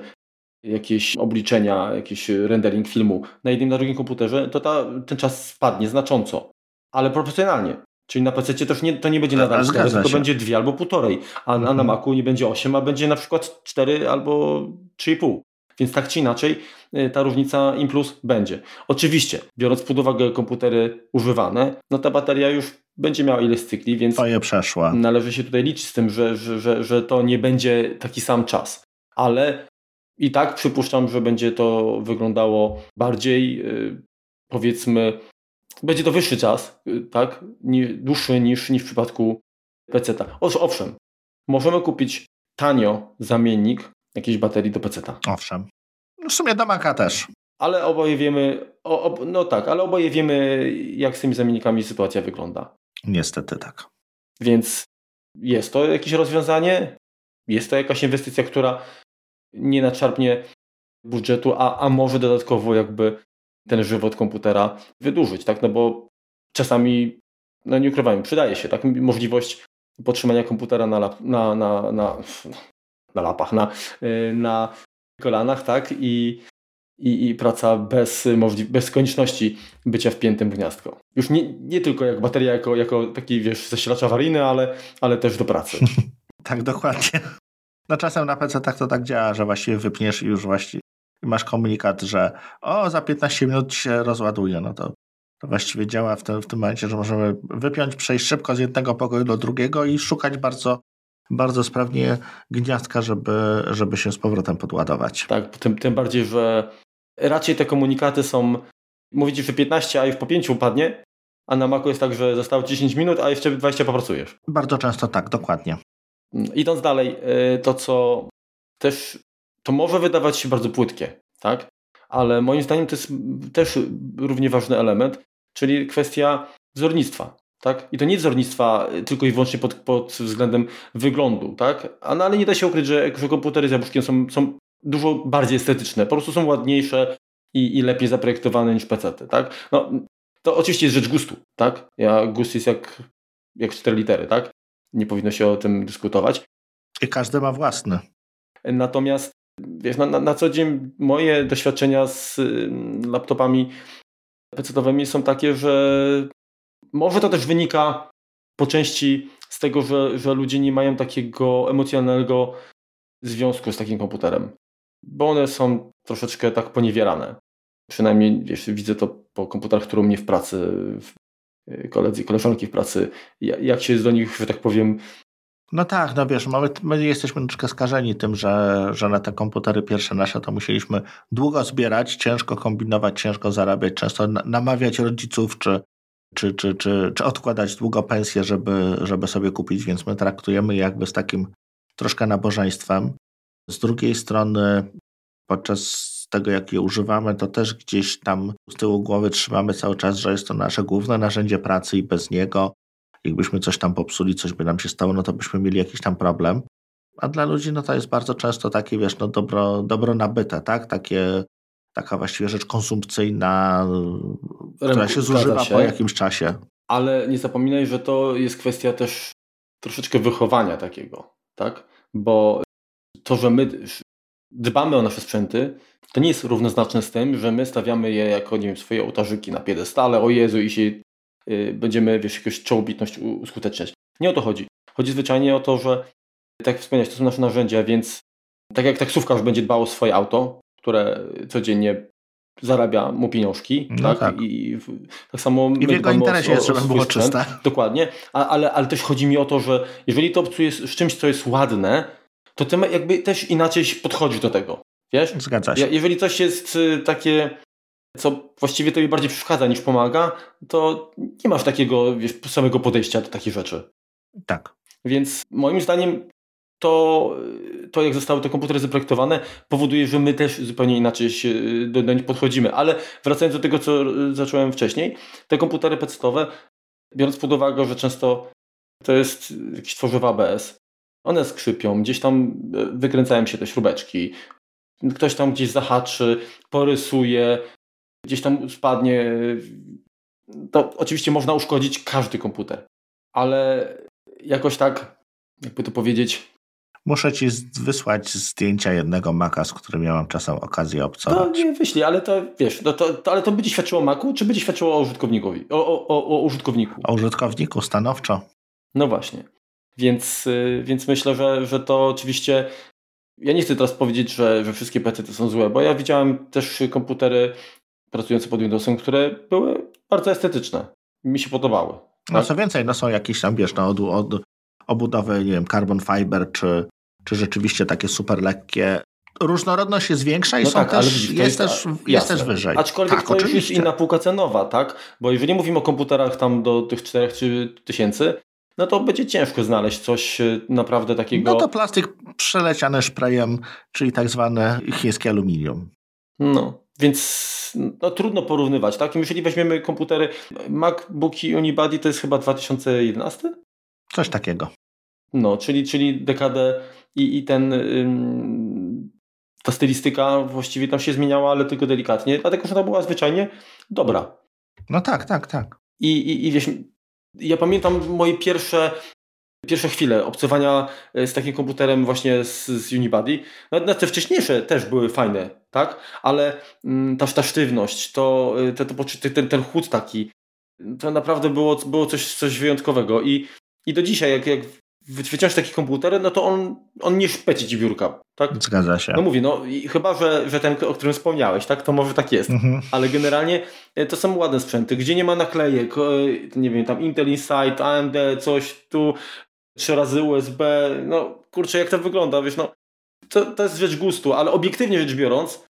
jakieś obliczenia, jakiś rendering filmu na jednym, na drugim komputerze, to ta, ten czas spadnie znacząco, ale proporcjonalnie. Czyli na PC też nie, to nie będzie nadal 4, tylko będzie 2 albo półtorej, a, a na mhm. Macu nie będzie 8, a będzie na przykład 4 albo 3,5. Więc tak czy inaczej y, ta różnica im plus będzie. Oczywiście, biorąc pod uwagę komputery używane, no ta bateria już będzie miała ileś cykli, więc to je przeszła. należy się tutaj liczyć z tym, że, że, że, że to nie będzie taki sam czas. Ale i tak przypuszczam, że będzie to wyglądało bardziej, yy, powiedzmy, będzie to wyższy czas, tak, dłuższy niż, niż w przypadku PC-ta. Owszem, możemy kupić tanio zamiennik jakiejś baterii do PC-ta. Owszem. W sumie do Maca też. Ale oboje wiemy, o, o, no tak, ale oboje wiemy, jak z tymi zamiennikami sytuacja wygląda. Niestety tak. Więc jest to jakieś rozwiązanie, jest to jakaś inwestycja, która nie nadszarpnie budżetu, a, a może dodatkowo jakby ten żywot komputera wydłużyć, tak? No bo czasami, no nie ukrywajmy, przydaje się, tak? Możliwość podtrzymania komputera na, lap, na, na, na, na lapach, na, y, na kolanach, tak? I, i, i praca bez, bez konieczności bycia wpiętym w gniazdko. Już nie, nie tylko jak bateria, jako, jako taki, wiesz, zasilacz awaryjny, ale, ale też do pracy. tak, dokładnie. No czasem na PC tak to tak działa, że właściwie wypniesz i już właściwie masz komunikat, że o, za 15 minut się rozładuje, no to, to właściwie działa w tym, w tym momencie, że możemy wypiąć, przejść szybko z jednego pokoju do drugiego i szukać bardzo bardzo sprawnie gniazdka, żeby, żeby się z powrotem podładować. Tak, tym, tym bardziej, że raczej te komunikaty są, mówicie, że 15, a już po 5 upadnie, a na Macu jest tak, że zostało 10 minut, a jeszcze 20 popracujesz. Bardzo często tak, dokładnie. Idąc dalej, y, to co też, to może wydawać się bardzo płytkie, tak? Ale moim zdaniem to jest też równie ważny element, czyli kwestia wzornictwa. Tak? I to nie wzornictwa tylko i wyłącznie pod, pod względem wyglądu, tak? A, no, ale nie da się ukryć, że, że komputery z jabłuszkiem są, są dużo bardziej estetyczne, po prostu są ładniejsze i, i lepiej zaprojektowane niż PC, tak? No, to oczywiście jest rzecz gustu, tak? Ja, gust jest jak, jak cztery litery, tak? Nie powinno się o tym dyskutować. I każdy ma własny. Natomiast wiesz, na, na, na co dzień moje doświadczenia z laptopami PC-owymi są takie, że może to też wynika po części z tego, że, że ludzie nie mają takiego emocjonalnego związku z takim komputerem, bo one są troszeczkę tak poniewierane. Przynajmniej wiesz, widzę to po komputerach, które mnie w pracy, y, koledzy i koleżanki w pracy, jak się do nich, że tak powiem, no tak, no wiesz, my, my jesteśmy troszkę skażeni tym, że, że na te komputery pierwsze nasze to musieliśmy długo zbierać, ciężko kombinować, ciężko zarabiać, często namawiać rodziców czy, czy, czy, czy, czy odkładać długo pensję, żeby, żeby sobie kupić, więc my traktujemy je jakby z takim troszkę nabożeństwem. Z drugiej strony, podczas tego, jak je używamy, to też gdzieś tam z tyłu głowy trzymamy cały czas, że jest to nasze główne narzędzie pracy i bez niego, jakbyśmy coś tam popsuli, coś by nam się stało, no to byśmy mieli jakiś tam problem. A dla ludzi no to jest bardzo często takie, wiesz, no dobro, dobro nabyte, tak? Takie, taka właściwie rzecz konsumpcyjna, która się zużywa się, po jakimś czasie. Ale nie zapominaj, że to jest kwestia też troszeczkę wychowania takiego, tak? Bo to, że my dbamy o nasze sprzęty, to nie jest równoznaczne z tym, że my stawiamy je jako, nie wiem, swoje ołtarzyki na piedestale, o Jezu, i się będziemy, wiesz, jakąś czołobitność uskuteczniać. Nie o to chodzi. Chodzi zwyczajnie o to, że tak wspomniałeś, to są nasze narzędzia, więc tak jak taksówkarz będzie dbał o swoje auto, które codziennie zarabia mu pieniążki, no tak? tak? I tak samo I w jego interesie jest, żeby było czyste. Dokładnie, A, ale, ale też chodzi mi o to, że jeżeli to obcujesz z czymś, co jest ładne, to ty jakby też inaczej podchodzi do tego. Wiesz? Zgadza się. Jeżeli coś jest y, takie co właściwie tobie bardziej przeszkadza niż pomaga, to nie masz takiego wiesz, samego podejścia do takich rzeczy. Tak. Więc moim zdaniem to, to jak zostały te komputery zaprojektowane, powoduje, że my też zupełnie inaczej się do, do nich podchodzimy. Ale wracając do tego, co zacząłem wcześniej, te komputery pecetowe, biorąc pod uwagę, że często to jest jakieś tworzywo ABS, one skrzypią, gdzieś tam wykręcają się te śrubeczki, ktoś tam gdzieś zahaczy, porysuje, gdzieś tam spadnie. To oczywiście można uszkodzić każdy komputer, ale jakoś tak, jakby to powiedzieć, Muszę ci wysłać zdjęcia jednego Maca, z którym miałam czasem okazję obcować. No nie wyślij, ale to wiesz, no to, to, ale to będzie świadczyło o Macu, czy będzie świadczyło o użytkownikowi? O, o, o, o użytkowniku. O użytkowniku, stanowczo. No właśnie. Więc, y, więc myślę, że, że to oczywiście. Ja nie chcę teraz powiedzieć, że, że wszystkie PC są złe, bo ja widziałem też komputery pracujące pod Windowsem, które były bardzo estetyczne. Mi się podobały. No tak? No co więcej, no są jakieś tam, wiesz, no, od, od obudowy, nie wiem, carbon fiber, czy, czy rzeczywiście takie super lekkie. Różnorodność jest większa i no są tak, też, widzisz, jest, też, jest też wyżej. Aczkolwiek tak, to już jest inna półka cenowa, tak? Bo jeżeli mówimy o komputerach tam do tych 4 tysięcy, no to będzie ciężko znaleźć coś e, naprawdę takiego. No to plastik przeleciany szprejem, czyli tak zwane chińskie aluminium. No, więc no, trudno porównywać, tak? Jeżeli weźmiemy komputery, MacBooki Unibody to jest chyba 2011? Coś takiego. No, czyli, czyli dekadę i, i ten ym, ta stylistyka właściwie tam się zmieniała, ale tylko delikatnie, dlatego że ona była zwyczajnie dobra. No tak, tak, tak. I, i, i wiesz, ja pamiętam moje pierwsze pierwsze chwile obcowania e, z takim komputerem właśnie z, z Unibody. No, te wcześniejsze też były fajne, tak? Ale mm, ta, ta sztywność, to, e, to, to, ten, ten chłód taki, to naprawdę było, było coś, coś wyjątkowego. I, I do dzisiaj, jak, jak wyciągasz taki komputer, no to on, on nie szpeci ci biurka. Tak? Zgadza się. No mówi, no chyba, że, że ten, o którym wspomniałeś, tak, to może tak jest. Mhm. Ale generalnie e, to są ładne sprzęty, gdzie nie ma naklejek, nie wiem, tam Intel Inside, AMD, coś tu, trzy razy USB, no kurczę, jak to wygląda, wiesz, no to, to jest rzecz gustu, ale obiektywnie rzecz biorąc,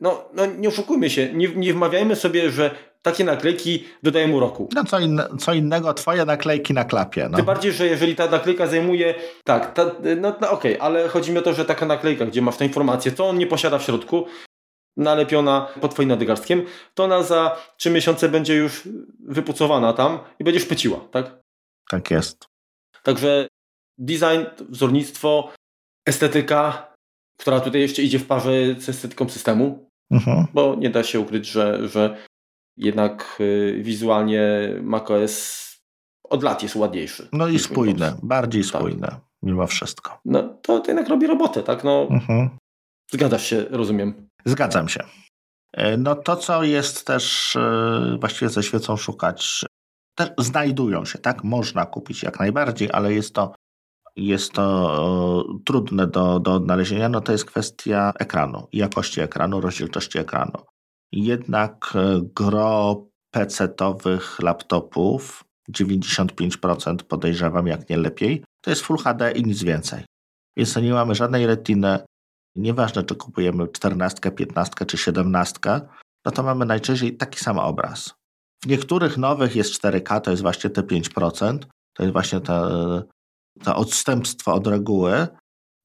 no, no nie oszukujmy się, nie, nie wmawiajmy sobie, że takie naklejki dodają uroku. No co, inne, co innego, twoje naklejki na klapie. No. Tym bardziej, że jeżeli ta naklejka zajmuje, tak, ta, no, no okej, okay, ale chodzi mi o to, że taka naklejka, gdzie masz tę informację, co on nie posiada w środku, nalepiona pod twoim nadgarstkiem, to ona za trzy miesiące będzie już wypucowana tam i będziesz pyciła, tak? Tak jest. Także design, wzornictwo, estetyka, która tutaj jeszcze idzie w parze z estetyką systemu, mhm. bo nie da się ukryć, że, że jednak y, wizualnie macOS od lat jest ładniejszy. No i spójne, bardziej tak. spójne tak. mimo wszystko. No to, to jednak robi robotę, tak? No, mhm. Zgadzasz się, rozumiem. Zgadzam się. E, no to, co jest też e, właściwie ze świecą szukać, znajdują się, tak? Można kupić jak najbardziej, ale jest to, jest to trudne do, do odnalezienia. No to jest kwestia ekranu, jakości ekranu, rozdzielczości ekranu. Jednak e, gro PC-owych laptopów, 95% podejrzewam, jak nie lepiej, to jest Full HD i nic więcej. Więc nie mamy żadnej retiny, nieważne czy kupujemy 14, 15 czy 17, no to mamy najczęściej taki sam obraz. W niektórych nowych jest 4K, to jest właśnie te 5%, to jest właśnie to odstępstwo od reguły,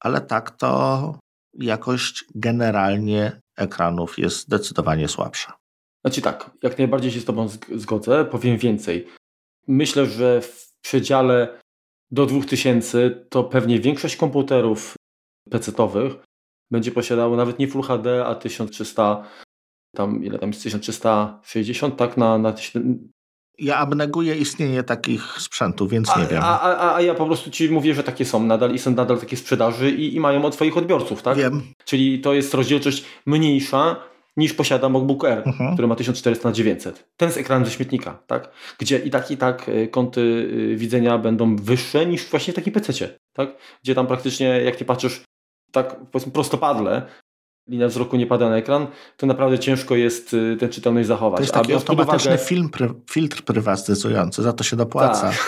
ale tak to jakość generalnie ekranów jest zdecydowanie słabsza. Znaczy tak, jak najbardziej się z Tobą zgodzę, powiem więcej. Myślę, że w przedziale do 2000 to pewnie większość komputerów PC-owych będzie posiadało nawet nie Full HD, a 1300 tam ile tam jest 1360, tak? Na, na ja abneguję istnienie takich sprzętów, więc a, nie wiem. A, a, a ja po prostu ci mówię, że takie są nadal i są nadal takie sprzedaży i, i mają od swoich odbiorców, tak? Wiem. Czyli to jest rozdzielczość mniejsza niż posiada MacBook Air, mhm. który ma 1400 na 900. Ten z ekranem ze śmietnika, tak? Gdzie i tak, i tak e, kąty e, widzenia będą wyższe niż właśnie w takim PC, tak? Gdzie tam praktycznie, jak nie patrzysz tak powiedzmy prostopadle, linia wzroku nie pada na ekran, to naprawdę ciężko jest y, tę czytelność zachować. To jest taki automatyczny uwagę... film, filtr prywatyzujący, za to się dopłaca. Tak.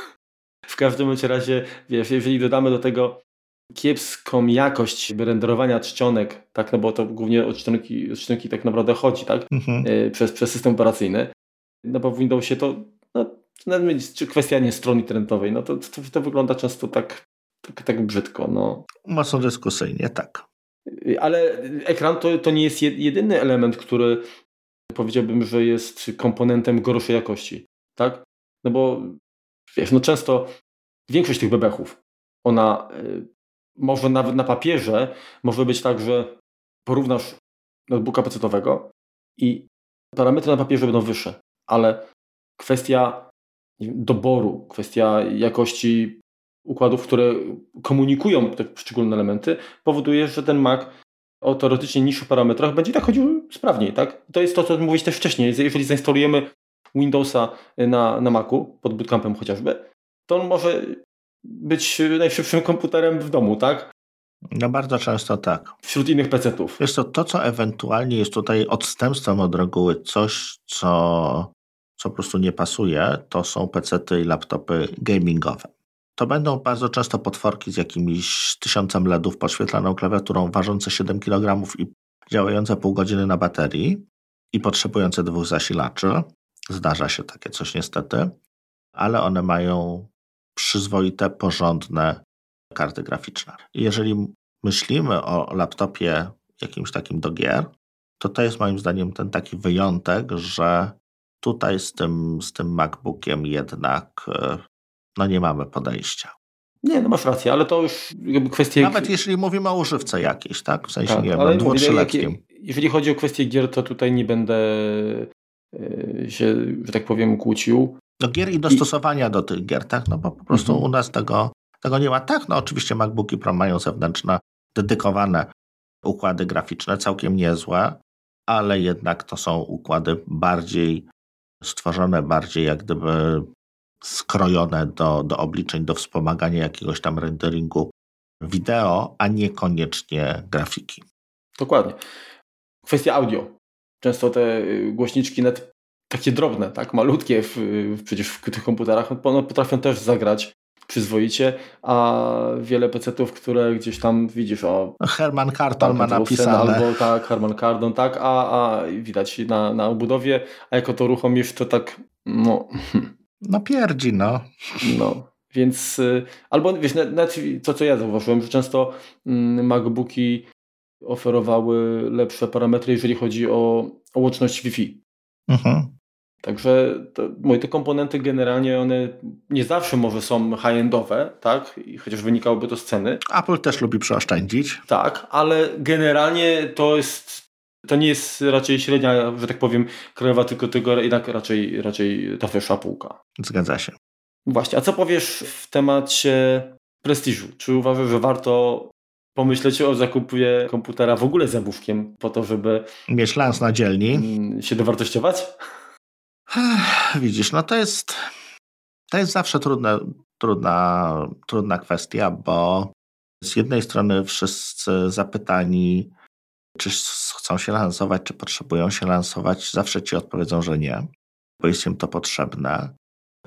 w każdym razie, wiesz, jeżeli dodamy do tego kiepską jakość renderowania czcionek, tak, no bo to głównie o czcionki, o czcionki tak naprawdę chodzi, tak, mhm. E, przez, przez system operacyjny. No bo w Windowsie to, no, czy kwestia nie strony internetowej, no to, to, to wygląda często tak, tak, tak brzydko, no. Mocno dyskusyjnie, tak. Ale ekran to, to nie jest jedyny element, który powiedziałbym, że jest komponentem gorszej jakości, tak? No bo wiesz, no często większość tych bebechów, ona y, może nawet na papierze może być tak, że porównasz notebooka pecetowego i parametry na papierze będą wyższe, ale kwestia doboru, kwestia jakości układów, które komunikują te poszczególne elementy, powoduje, że ten Mac o teoretycznie niższych parametrach będzie tak chodził sprawniej. Tak? To jest to, co mówiłeś też wcześniej. Jeżeli zainstalujemy Windowsa na, na Macu, pod bootcampem chociażby, to on może być najszybszym komputerem w domu, tak? No bardzo często tak. Wśród innych PC-ów. Jest to to, co ewentualnie jest tutaj odstępstwem od reguły, coś, co, co po prostu nie pasuje, to są PC-ty i laptopy gamingowe. To będą bardzo często potworki z jakimiś tysiącem LEDów podświetlaną klawiaturą, ważące 7 kg i działające pół godziny na baterii i potrzebujące dwóch zasilaczy. Zdarza się takie coś niestety, ale one mają przyzwoite, porządne karty graficzne. Jeżeli myślimy o laptopie jakimś takim do gier, to to jest moim zdaniem ten taki wyjątek, że tutaj z tym, z tym MacBookiem jednak e, no nie mamy podejścia. Nie, no masz rację, ale to już jakby kwestie... Nawet jeśli mówimy o używce jakiejś, tak? W sensie, tak, nie wiem, dwu, trzyletnim. Jeżeli chodzi o kwestię gier, to tutaj nie będę e, się, że tak powiem, kłócił. No gier i dostosowania I... do tych gier, tak? No bo po prostu mhm. u nas tego, tego nie ma. Tak, no oczywiście MacBooki Pro mają zewnętrzne, dedykowane układy graficzne, całkiem niezłe, ale jednak to są układy bardziej stworzone, bardziej jak gdyby skrojone do, do obliczeń, do wspomagania jakiegoś tam renderingu wideo, a niekoniecznie grafiki. Dokładnie. Kwestia audio. Często te głośniczki net takie drobne, tak, malutkie w, w, przecież w tych komputerach, one potrafią też zagrać przyzwoicie, a wiele PC-ów, które gdzieś tam widzisz o... Herman Kardon ma napisane. Albo tak, Herman Kardon, tak, a, a widać na, na obudowie, a jako to uruchomisz, to tak, no... No pierdzi, no. No, więc y, albo wiesz, nawet to co ja zauważyłem, że często mm, MacBooki oferowały lepsze parametry, jeżeli chodzi o, o łączność Wi-Fi. Mhm. Także to, moje te komponenty generalnie one nie zawsze może są high-endowe, tak? I chociaż wynikałoby to z ceny. Apple też lubi przeoszczędzić. Tak, ale generalnie to jest to nie jest raczej średnia, że tak powiem, krajowa, tylko tego jednak raczej, raczej ta wyższa półka. Zgadza się. Właśnie, a co powiesz w temacie prestiżu? Czy uważasz, że warto pomyśleć o zakupie komputera w ogóle z jabłuszkiem po to, żeby mieć lans na dzielni, mm, się dowartościować? Widzisz, no to jest to jest zawsze trudna, trudna, trudna kwestia, bo z jednej strony wszyscy zapytani czy chcą się lansować, czy potrzebują się lansować, zawsze ci odpowiedzą, że nie, bo jest im to potrzebne.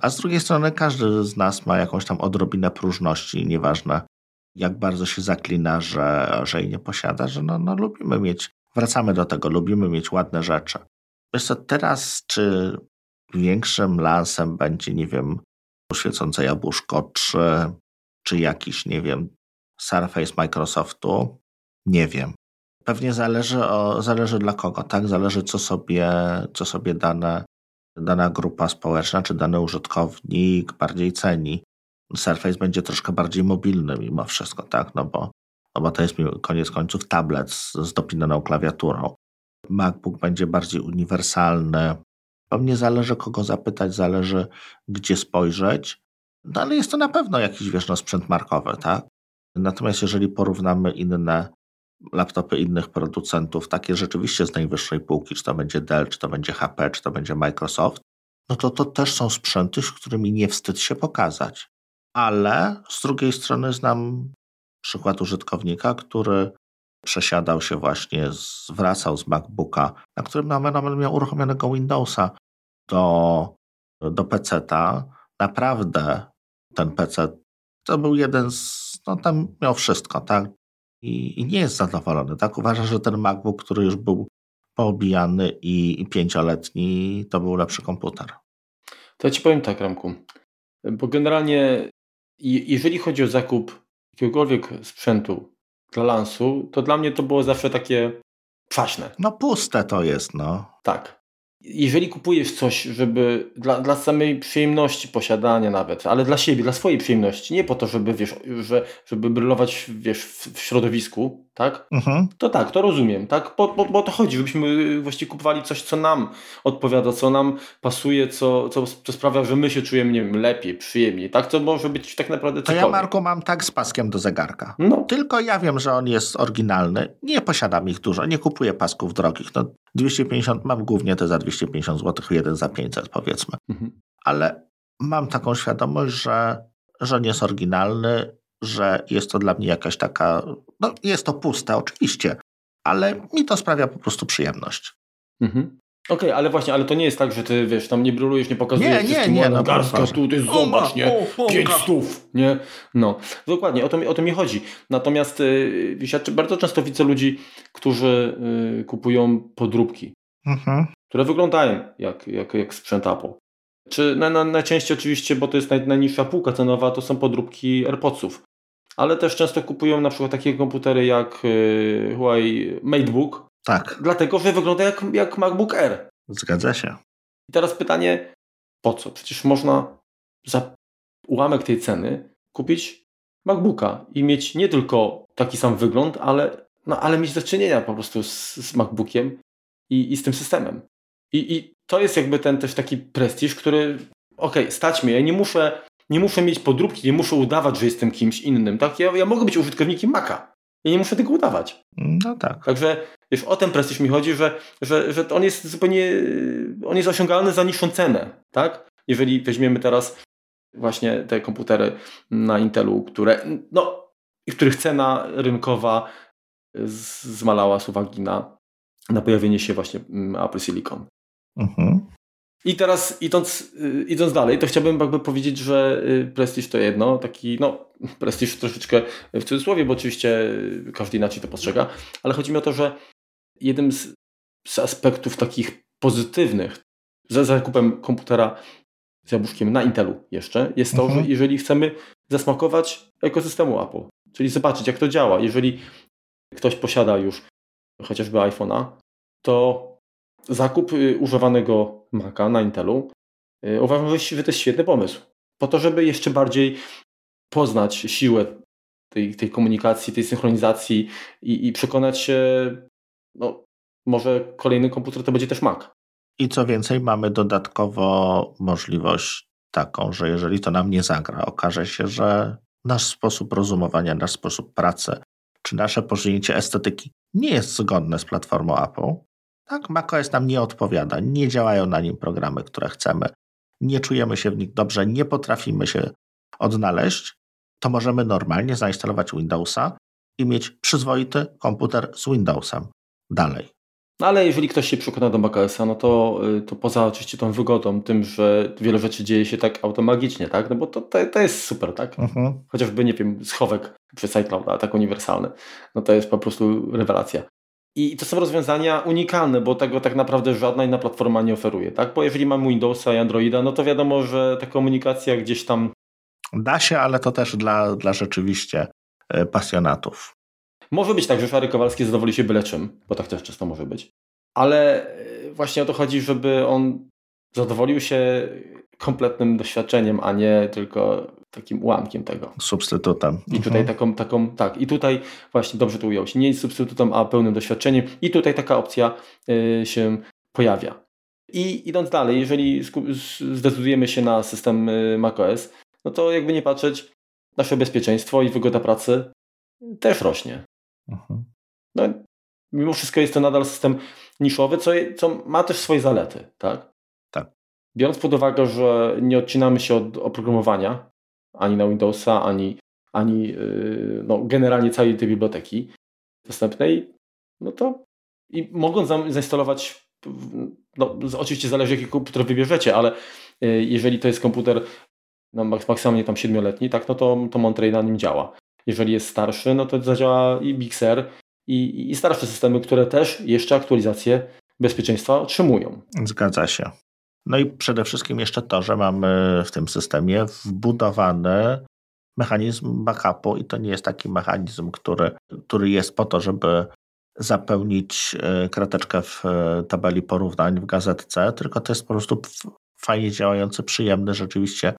A z drugiej strony każdy z nas ma jakąś tam odrobinę próżności, nieważne jak bardzo się zaklina, że, że jej nie posiada, że no, no lubimy mieć, wracamy do tego, lubimy mieć ładne rzeczy. Wiesz co, teraz czy większym lansem będzie, nie wiem, poświecące jabłuszko, czy, czy jakiś, nie wiem, Surface Microsoftu? Nie wiem. Pewnie zależy, o, zależy dla kogo, tak? Zależy, co sobie, co sobie dane, dana grupa społeczna czy dany użytkownik bardziej ceni. Surface będzie troszkę bardziej mobilny mimo wszystko, tak? No bo, no bo to jest koniec końców tablet z, z dopinaną klawiaturą. MacBook będzie bardziej uniwersalny. Pewnie zależy, kogo zapytać, zależy, gdzie spojrzeć. No ale jest to na pewno jakiś, wiesz, no, sprzęt markowy, tak? Natomiast jeżeli porównamy inne laptopy innych producentów, takie rzeczywiście z najwyższej półki, czy to będzie Dell, czy to będzie HP, czy to będzie Microsoft, no to to też są sprzęty, z którymi nie wstyd się pokazać. Ale z drugiej strony znam przykład użytkownika, który przesiadał się właśnie, wracał z MacBooka, na którym nawet miał uruchomionego Windowsa do, do PC-ta. Naprawdę ten PC to był jeden z no tam miał wszystko, tak? I, i nie jest zadowolony, tak? Uważa, że ten MacBook, który już był poobijany i, i pięcioletni, to był lepszy komputer. To ja ci powiem tak, Ramku, bo generalnie jeżeli chodzi o zakup jakiegokolwiek sprzętu dla lansu, to dla mnie to było zawsze takie kwaśne. No puste to jest, no. Tak. Jeżeli kupujesz coś, żeby dla, dla samej przyjemności posiadania nawet, ale dla siebie, dla swojej przyjemności, nie po to, żeby wiesz, że, żeby brylować wiesz, w, w środowisku, tak? Mhm. To tak, to rozumiem, tak? Bo, bo, bo to chodzi, żebyśmy właściwie kupowali coś, co nam odpowiada, co nam pasuje, co, co, co sprawia, że my się czujemy, nie wiem, lepiej, przyjemniej, tak? To może być tak naprawdę cokolwiek. To ja, Marku, mam tak z paskiem do zegarka. No. Tylko ja wiem, że on jest oryginalny. Nie posiadam ich dużo, nie kupuję pasków drogich. No, 250, mam głównie te za 250 zł, jeden za 500 powiedzmy. Mhm. Ale mam taką świadomość, że, że nie jest oryginalny, że jest to dla mnie jakaś taka, no jest to puste oczywiście, ale mi to sprawia po prostu przyjemność. Mhm. Okej, okay, ale właśnie, ale to nie jest tak, że ty wiesz, tam nie brulujesz, nie pokazujesz nie, nie, nie, no, garstka, tu ty zobacz, nie, pięć stów, nie, no, dokładnie, o to, mi, o to mi chodzi. Natomiast yy, ja bardzo często widzę ludzi, którzy yy, kupują podróbki, mhm. które wyglądają jak, jak, jak sprzęt Apple. Czy na, na, najczęściej oczywiście, bo to jest naj, najniższa półka cenowa, to są podróbki AirPodsów. Ale też często kupują na przykład takie komputery jak yy, Huawei MateBook. Tak. Dlatego, że wygląda jak, jak MacBook Air. Zgadza się. I teraz pytanie, po co? Przecież można za ułamek tej ceny kupić MacBooka i mieć nie tylko taki sam wygląd, ale, no, ale mieć do czynienia po prostu z, z MacBookiem i, i z tym systemem. I, I to jest jakby ten też taki prestiż, który okej, okay, stać mnie, ja nie muszę, nie muszę mieć podróbki, nie muszę udawać, że jestem kimś innym, tak? Ja, ja mogę być użytkownikiem Maca. Ja nie muszę tego udawać. No tak. Także wiesz, o ten prestiż mi chodzi, że, że, że on jest zupełnie, on jest osiągalny za niższą cenę, tak? Jeżeli weźmiemy teraz właśnie te komputery na Intelu, które, no, i których cena rynkowa zmalała z uwagi na, na pojawienie się właśnie mm, Apple Silicon. Mhm. I teraz idąc, y, idąc dalej, to chciałbym jakby powiedzieć, że y, prestiż to jedno, taki no prestiż troszeczkę w cudzysłowie, bo oczywiście y, każdy inaczej to postrzega, ale chodzi mi o to, że jednym z, z aspektów takich pozytywnych za zakupem komputera z jabłuszkiem na Intelu jeszcze jest to, mhm. że jeżeli chcemy zasmakować ekosystemu Apple, czyli zobaczyć jak to działa, jeżeli ktoś posiada już chociażby iPhone'a, to zakup y, używanego Maca na Intelu y, uważam, że to jest świetny pomysł. Po to, żeby jeszcze bardziej poznać siłę tej, tej komunikacji, tej synchronizacji i, i przekonać się, no, może kolejny komputer to będzie też Mac. I co więcej, mamy dodatkowo możliwość taką, że jeżeli to nam nie zagra, okaże się, że nasz sposób rozumowania, nasz sposób pracy, czy nasze posunięcie estetyki nie jest zgodne z platformą Apple, tak, macOS nam nie odpowiada, nie działają na nim programy, które chcemy, nie czujemy się w nich dobrze, nie potrafimy się odnaleźć, to możemy normalnie zainstalować Windowsa i mieć przyzwoity komputer z Windowsem dalej. No ale jeżeli ktoś się przekona do macOSa, no to, y, to poza oczywiście tą wygodą, tym, że wiele rzeczy dzieje się tak automagicznie, tak? No bo to, to, to jest super, tak? Mhm. Chociażby, nie wiem, schowek przez iClouda, tak uniwersalny. No to jest po prostu rewelacja. I to są rozwiązania unikalne, bo tego tak naprawdę żadna inna platforma nie oferuje. Tak? Bo jeżeli mamy Windowsa i Androida, no to wiadomo, że ta komunikacja gdzieś tam. Da się, ale to też dla, dla rzeczywiście e, pasjonatów. Może być tak, że Szary Kowalski zadowoli się byle czym, bo tak też często może być. Ale e, właśnie o to chodzi, żeby on zadowolił się kompletnym doświadczeniem, a nie tylko takim ułamkiem tego. Substytutem. I tutaj mhm. taką, taką, tak, i tutaj właśnie dobrze to ująłeś, nie substytutem, a pełnym doświadczeniem i tutaj taka opcja y, się pojawia. I idąc dalej, jeżeli zdecydujemy się na system y, macOS, no to jakby nie patrzeć, nasze bezpieczeństwo i wygoda pracy też rośnie. Mhm. No, mimo wszystko jest to nadal system niszowy, co, co ma też swoje zalety, tak? Tak. Biorąc pod uwagę, że nie odcinamy się od oprogramowania, ani na Windowsa, ani, ani y, no, generalnie całej tej biblioteki dostępnej, no to i mogą zainstalować, no oczywiście zależy jaki komputer wybierzecie, ale y, jeżeli to jest komputer no, maksymalnie tam siedmioletni, tak, no to, to Monterey na nim działa. Jeżeli jest starszy, no to zadziała i Bixer, i, i starsze systemy, które też jeszcze aktualizacje bezpieczeństwa otrzymują. Zgadza się. No i przede wszystkim jeszcze to, że mamy w tym systemie wbudowany mechanizm backupu i to nie jest taki mechanizm, który, który jest po to, żeby zapełnić e, krateczkę w e, tabeli porównań w gazetce, tylko to jest po prostu fajnie działający, przyjemny, rzeczywiście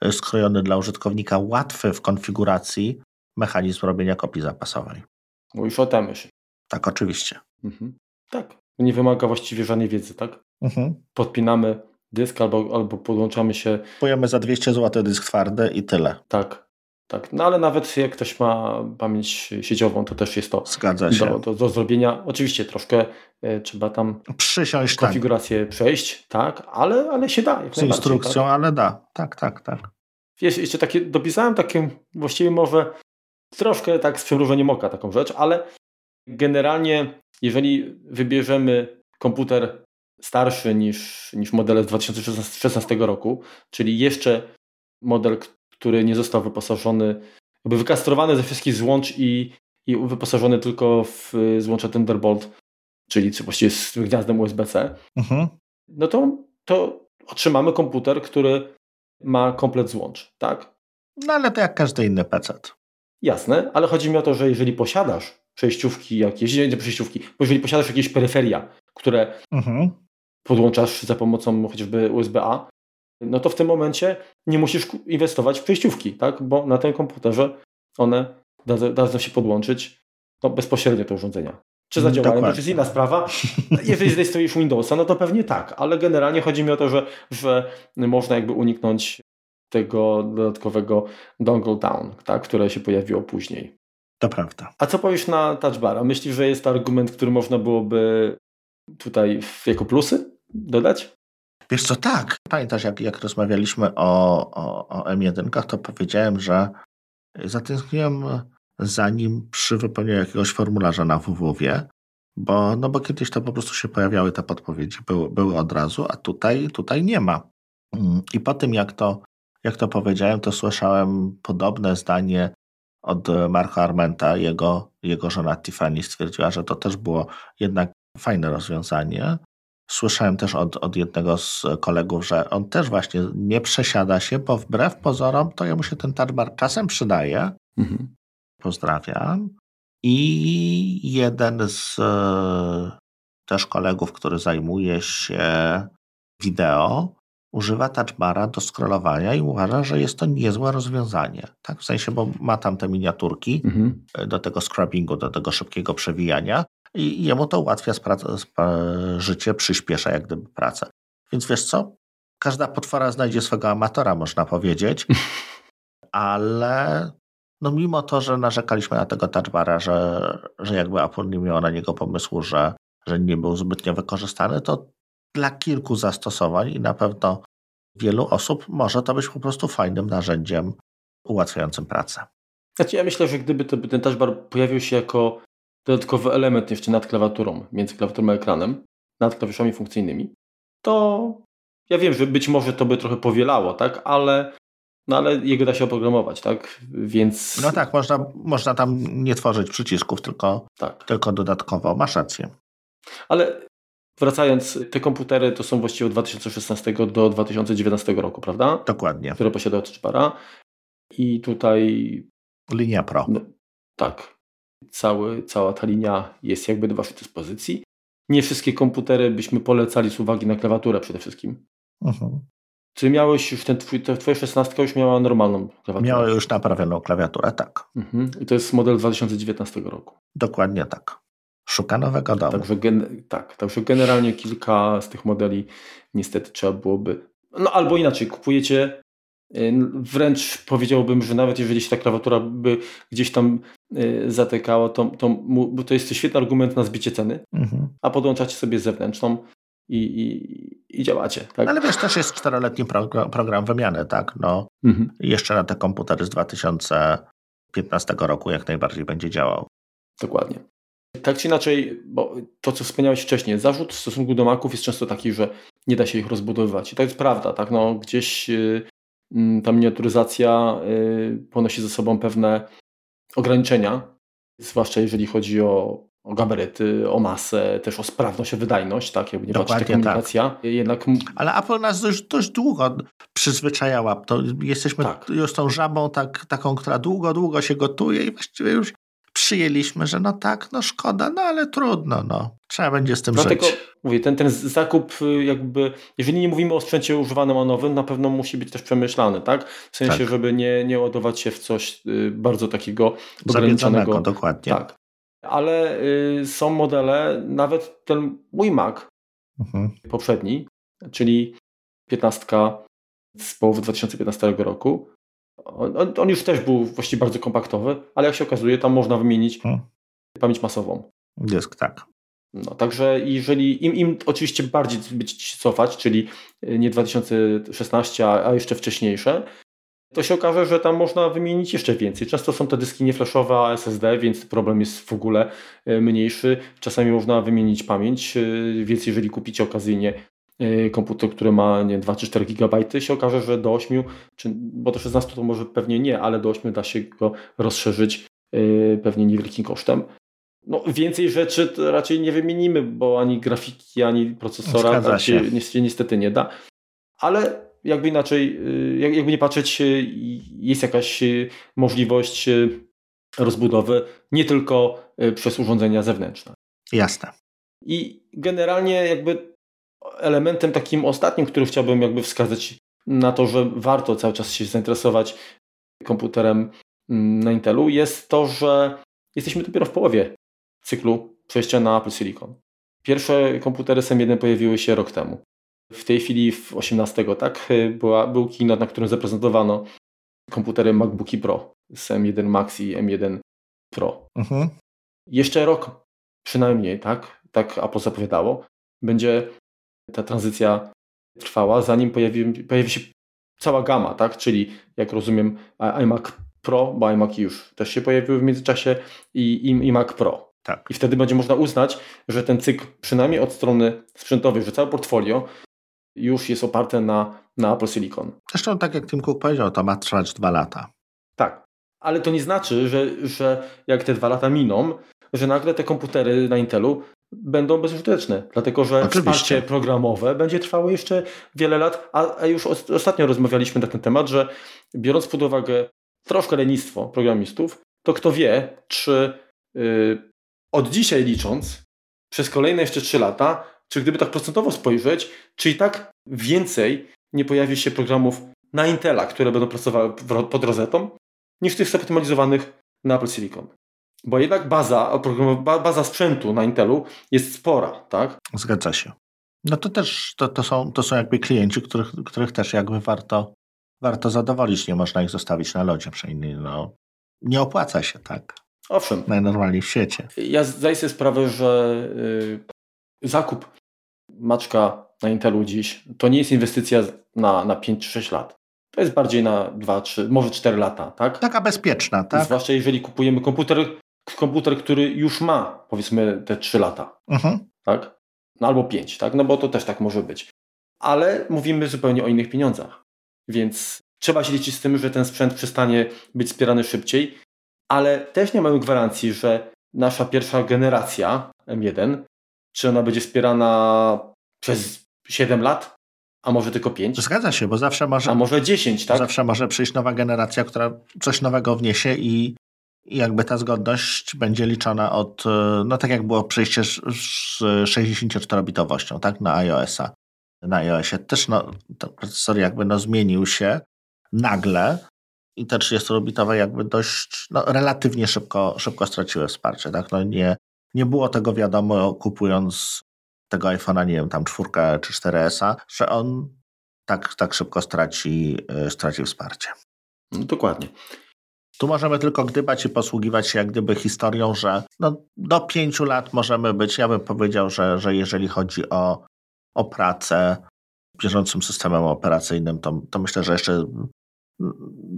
e, skrojony dla użytkownika, łatwy w konfiguracji mechanizm robienia kopii zapasowej. Mówisz o temysz. Tak, oczywiście. Mhm. Tak. Nie wymaga właściwie żadnej wiedzy, tak? Mhm. Podpinamy dysk albo, albo podłączamy się. Kupujemy za 200 zł dysk twardy i tyle. Tak. Tak, no ale nawet jak ktoś ma pamięć sieciową, to też jest to Zgadza się. Do, do, do zrobienia. Oczywiście troszkę e, trzeba tam Przysiąść, tak. konfigurację tak. przejść, tak, ale, ale się da. Z instrukcją, tak? ale da. Tak, tak, tak. Wiesz, jeszcze takie, dopisałem takie właściwie może troszkę tak z przymrużeniem oka taką rzecz, ale generalnie jeżeli wybierzemy komputer starszy niż, niż modele z 2016 roku, czyli jeszcze model, który nie został wyposażony, jakby wykastrowany ze wszystkich złącz i, i wyposażony tylko w złącze Thunderbolt, czyli właściwie z gniazdem USB-C, mhm. no to, to otrzymamy komputer, który ma komplet złącz, tak? No ale to jak każdy inny PC. Jasne, ale chodzi mi o to, że jeżeli posiadasz przejściówki jakieś, nie przejściówki, bo jeżeli posiadasz jakieś peryferia, które mhm. Podłączasz za pomocą chociażby USB-A, no to w tym momencie nie musisz inwestować w przejściówki, tak? bo na tym komputerze one dadzą się podłączyć no, bezpośrednio do urządzenia. Czy zadziałają, to jest inna sprawa. Jeżeli zainstallujesz Windowsa, no to pewnie tak, ale generalnie chodzi mi o to, że, że można jakby uniknąć tego dodatkowego dongle down, tak, które się pojawiło później. To prawda. A co powiesz na touch bar? Myślisz, że jest to argument, który można byłoby tutaj jako plusy dodać? Wiesz co, tak. Pamiętasz, jak, jak rozmawialiśmy o, o, o M1, to powiedziałem, że zatęskniłem za nim przy wypełnieniu jakiegoś formularza na www, bo, no bo kiedyś to po prostu się pojawiały te podpowiedzi, były, były od razu, a tutaj, tutaj nie ma. Mm, I po tym, jak to, jak to powiedziałem, to słyszałem podobne zdanie od Marka Armenta. Jego, jego żona Tiffany stwierdziła, że to też było jednak fajne rozwiązanie. Słyszałem też od, od jednego z kolegów, że on też właśnie nie przesiada się, bo wbrew pozorom to jemu się ten touchbar czasem przydaje. Mhm. Pozdrawiam. I jeden z e, też kolegów, który zajmuje się wideo, używa touchbara do scrollowania i uważa, że jest to niezłe rozwiązanie. Tak, w sensie, bo ma tam te miniaturki mhm. Do tego scrubbingu, do tego szybkiego przewijania i jemu to ułatwia życie, przyspiesza jak gdyby pracę. Więc wiesz co? Każda potwora znajdzie swego amatora, można powiedzieć, ale no mimo to, że narzekaliśmy na tego touchbara, że, że jakby Apple nie miało na niego pomysłu, że, że nie był zbytnio wykorzystany, to dla kilku zastosowań i na pewno wielu osób może to być po prostu fajnym narzędziem ułatwiającym pracę. Znaczy ja myślę, że gdyby to, ten touchbar pojawił się jako dodatkowy element jeszcze nad klawiaturą, między klawiaturą a ekranem, nad klawiszami funkcyjnymi, to ja wiem, że być może to by trochę powielało, tak, ale no ale jego da się oprogramować, tak? Więc. No tak, można, można tam nie tworzyć przycisków, tylko, tak. tylko dodatkowo. Masz rację. Ale wracając, te komputery to są właściwie od 2016 do 2019 roku, prawda? Dokładnie. Które posiada Touchbara. I tutaj. Linia Pro. No, tak. Cały, cała ta linia jest jakby do Waszej dyspozycji. Nie wszystkie komputery byśmy polecali z uwagi na klawiaturę przede wszystkim. Mhm. Czy miałeś już ten twój, twoja szesnastka już miała normalną klawiaturę? Miała już naprawioną klawiaturę, tak. Mhm. I to jest model 2019 roku. Dokładnie tak. Szuka nowego domu. Także, tak, także generalnie kilka z tych modeli niestety trzeba byłoby. No albo inaczej, kupujecie. Y, wręcz powiedziałbym, że nawet jeżeli się ta klawiatura by gdzieś tam y, zatykała, to, to, bo to jest to świetny argument na zbicie ceny, mhm. a podłączacie sobie zewnętrzną, i, i, i działacie. Tak? Ale wiesz, też jest czteroletni program, program wymiany, tak? No, mhm. Jeszcze na te komputery z 2015 roku jak najbardziej będzie działał. Dokładnie. Tak czy inaczej, bo to, co wspomniałeś wcześniej, zarzut w stosunku do Maców jest często taki, że nie da się ich rozbudowywać. I to jest prawda, tak? No, gdzieś yy, ta miniaturyzacja yy, ponosi ze sobą pewne ograniczenia, zwłaszcza jeżeli chodzi o, o gabaryty, o masę, też o sprawność, o wydajność, tak, jakby nie Dokładnie komunikacja. Tak. Jednak... Ale Apple nas dość, dość długo przyzwyczajała. To jesteśmy tak. już tą żabą tak, taką, która długo, długo się gotuje i właściwie już przyjęliśmy, że no tak, no szkoda, no ale trudno, no. Trzeba będzie z tym Dlatego, żyć. mówię, ten, ten zakup y, jakby, jeżeli nie mówimy o sprzęcie używanym, a nowym, na pewno musi być też przemyślany, tak? W sensie, tak. żeby nie, nie ładować się w coś y, bardzo takiego ograniczonego. dokładnie. Tak. Ale y, są modele, nawet ten mój Mac mhm. poprzedni, czyli 15 z połowy 2015 roku, on, on, już też był właściwie bardzo kompaktowy, ale jak się okazuje, tam można wymienić hmm. pamięć masową. Dysk, tak. No, także jeżeli im, im oczywiście bardziej być cofać, czyli nie 2016, a, jeszcze wcześniejsze, to się okaże, że tam można wymienić jeszcze więcej. Często są te dyski nieflashowe, a SSD, więc problem jest w ogóle e, mniejszy. Czasami można wymienić pamięć, e, więc jeżeli kupicie okazyjnie Y, komputer, który ma nie 2 czy 4 GB, się okaże, że do 8, czy, bo do 16 to może pewnie nie, ale do 8 da się go rozszerzyć yy, pewnie niewielkim kosztem. No, więcej rzeczy raczej nie wymienimy, bo ani grafiki, ani procesora tak się. Niestety, niestety nie da. Ale jakby inaczej, y, jakby nie patrzeć, y, jest jakaś możliwość rozbudowy nie tylko przez urządzenia zewnętrzne. Jasne. I generalnie jakby elementem takim ostatnim, który chciałbym jakby wskazać na to, że warto cały czas się zainteresować komputerem mm, na Intelu, jest to, że jesteśmy dopiero w połowie cyklu przejścia na Apple Silicon. Pierwsze komputery SM1 pojawiły się rok temu. W tej chwili, w 18, tak, była, był keynote, na którym zaprezentowano komputery MacBooki Pro z M1 Max i M1 Pro. Mhm. Jeszcze rok przynajmniej, tak, tak Apple zapowiadało, będzie ta tranzycja trwała, zanim pojawi, pojawi się cała gama, tak? Czyli jak rozumiem iMac Pro, bo iMac już też się pojawiły w międzyczasie i, i, i Mac Pro. Tak. I wtedy będzie można uznać, że ten cykl, przynajmniej od strony sprzętowej, że całe portfolio już jest oparte na, na Apple Silicon. Zresztą tak jak Tim Cook powiedział, to ma trwać dwa lata. Tak. Ale to nie znaczy, że, że jak te dwa lata miną, że nagle te komputery na Intelu będą bezużyteczne, dlatego że Oczywiście. wsparcie programowe będzie trwało jeszcze wiele lat, a, już ostatnio rozmawialiśmy na ten temat, że biorąc pod uwagę troszkę lenistwo programistów, to kto wie, czy yy, od dzisiaj licząc, przez kolejne jeszcze 3 lata, czy gdyby tak procentowo spojrzeć, czy i tak więcej nie pojawi się programów na Intela, które będą pracowały pod rozetą, niż tych zoptymalizowanych na Apple Silicon. Bo jednak baza, baza sprzętu na Intelu jest spora, tak? Zgadza się. No to też to, to, są, to są jakby klienci, których, których też jakby warto, warto zadowolić. Nie można ich zostawić na lodzie, przynajmniej no, nie opłaca się, tak? Owszem. Najnormalniej w świecie. Ja zdaję sobie sprawę, że yy, zakup maczka na Intelu dziś to nie jest inwestycja na, na 5 czy 6 lat. To jest bardziej na 2, 3, może 4 lata, tak? Taka bezpieczna, tak? Zwłaszcza jeżeli kupujemy komputer, komputer, który już ma powiedzmy te 3 lata, mhm. tak? No albo 5, tak? No bo to też tak może być. Ale mówimy zupełnie o innych pieniądzach. Więc trzeba się liczyć z tym, że ten sprzęt przestanie być wspierany szybciej, ale też nie mamy gwarancji, że nasza pierwsza generacja M1, czy ona będzie wspierana przez 7 lat, a może tylko 5? Zgadza się, bo zawsze może. A może 10, tak? Zawsze może przyjść nowa generacja, która coś nowego wniesie i i jakby ta zgodność będzie liczona od, e, no tak jak było przejście z 64-bitowością, tak, na iOS-a. Na iOSie też no, procesor jakby no zmienił się nagle i te 30-bitowe jakby dość, no relatywnie szybko, szybko straciły wsparcie, tak, no nie, nie było tego wiadomo kupując tego iPhone'a, nie wiem, tam czwórkę czy 4S-a, że on tak, tak szybko straci, e, straci wsparcie. No, dokładnie. Tu możemy tylko gdybać i posługiwać się jak gdyby historią, że no, do pięciu lat możemy być, ja bym powiedział, że, że jeżeli chodzi o, o pracę bieżącym systemem operacyjnym, to, to myślę, że jeszcze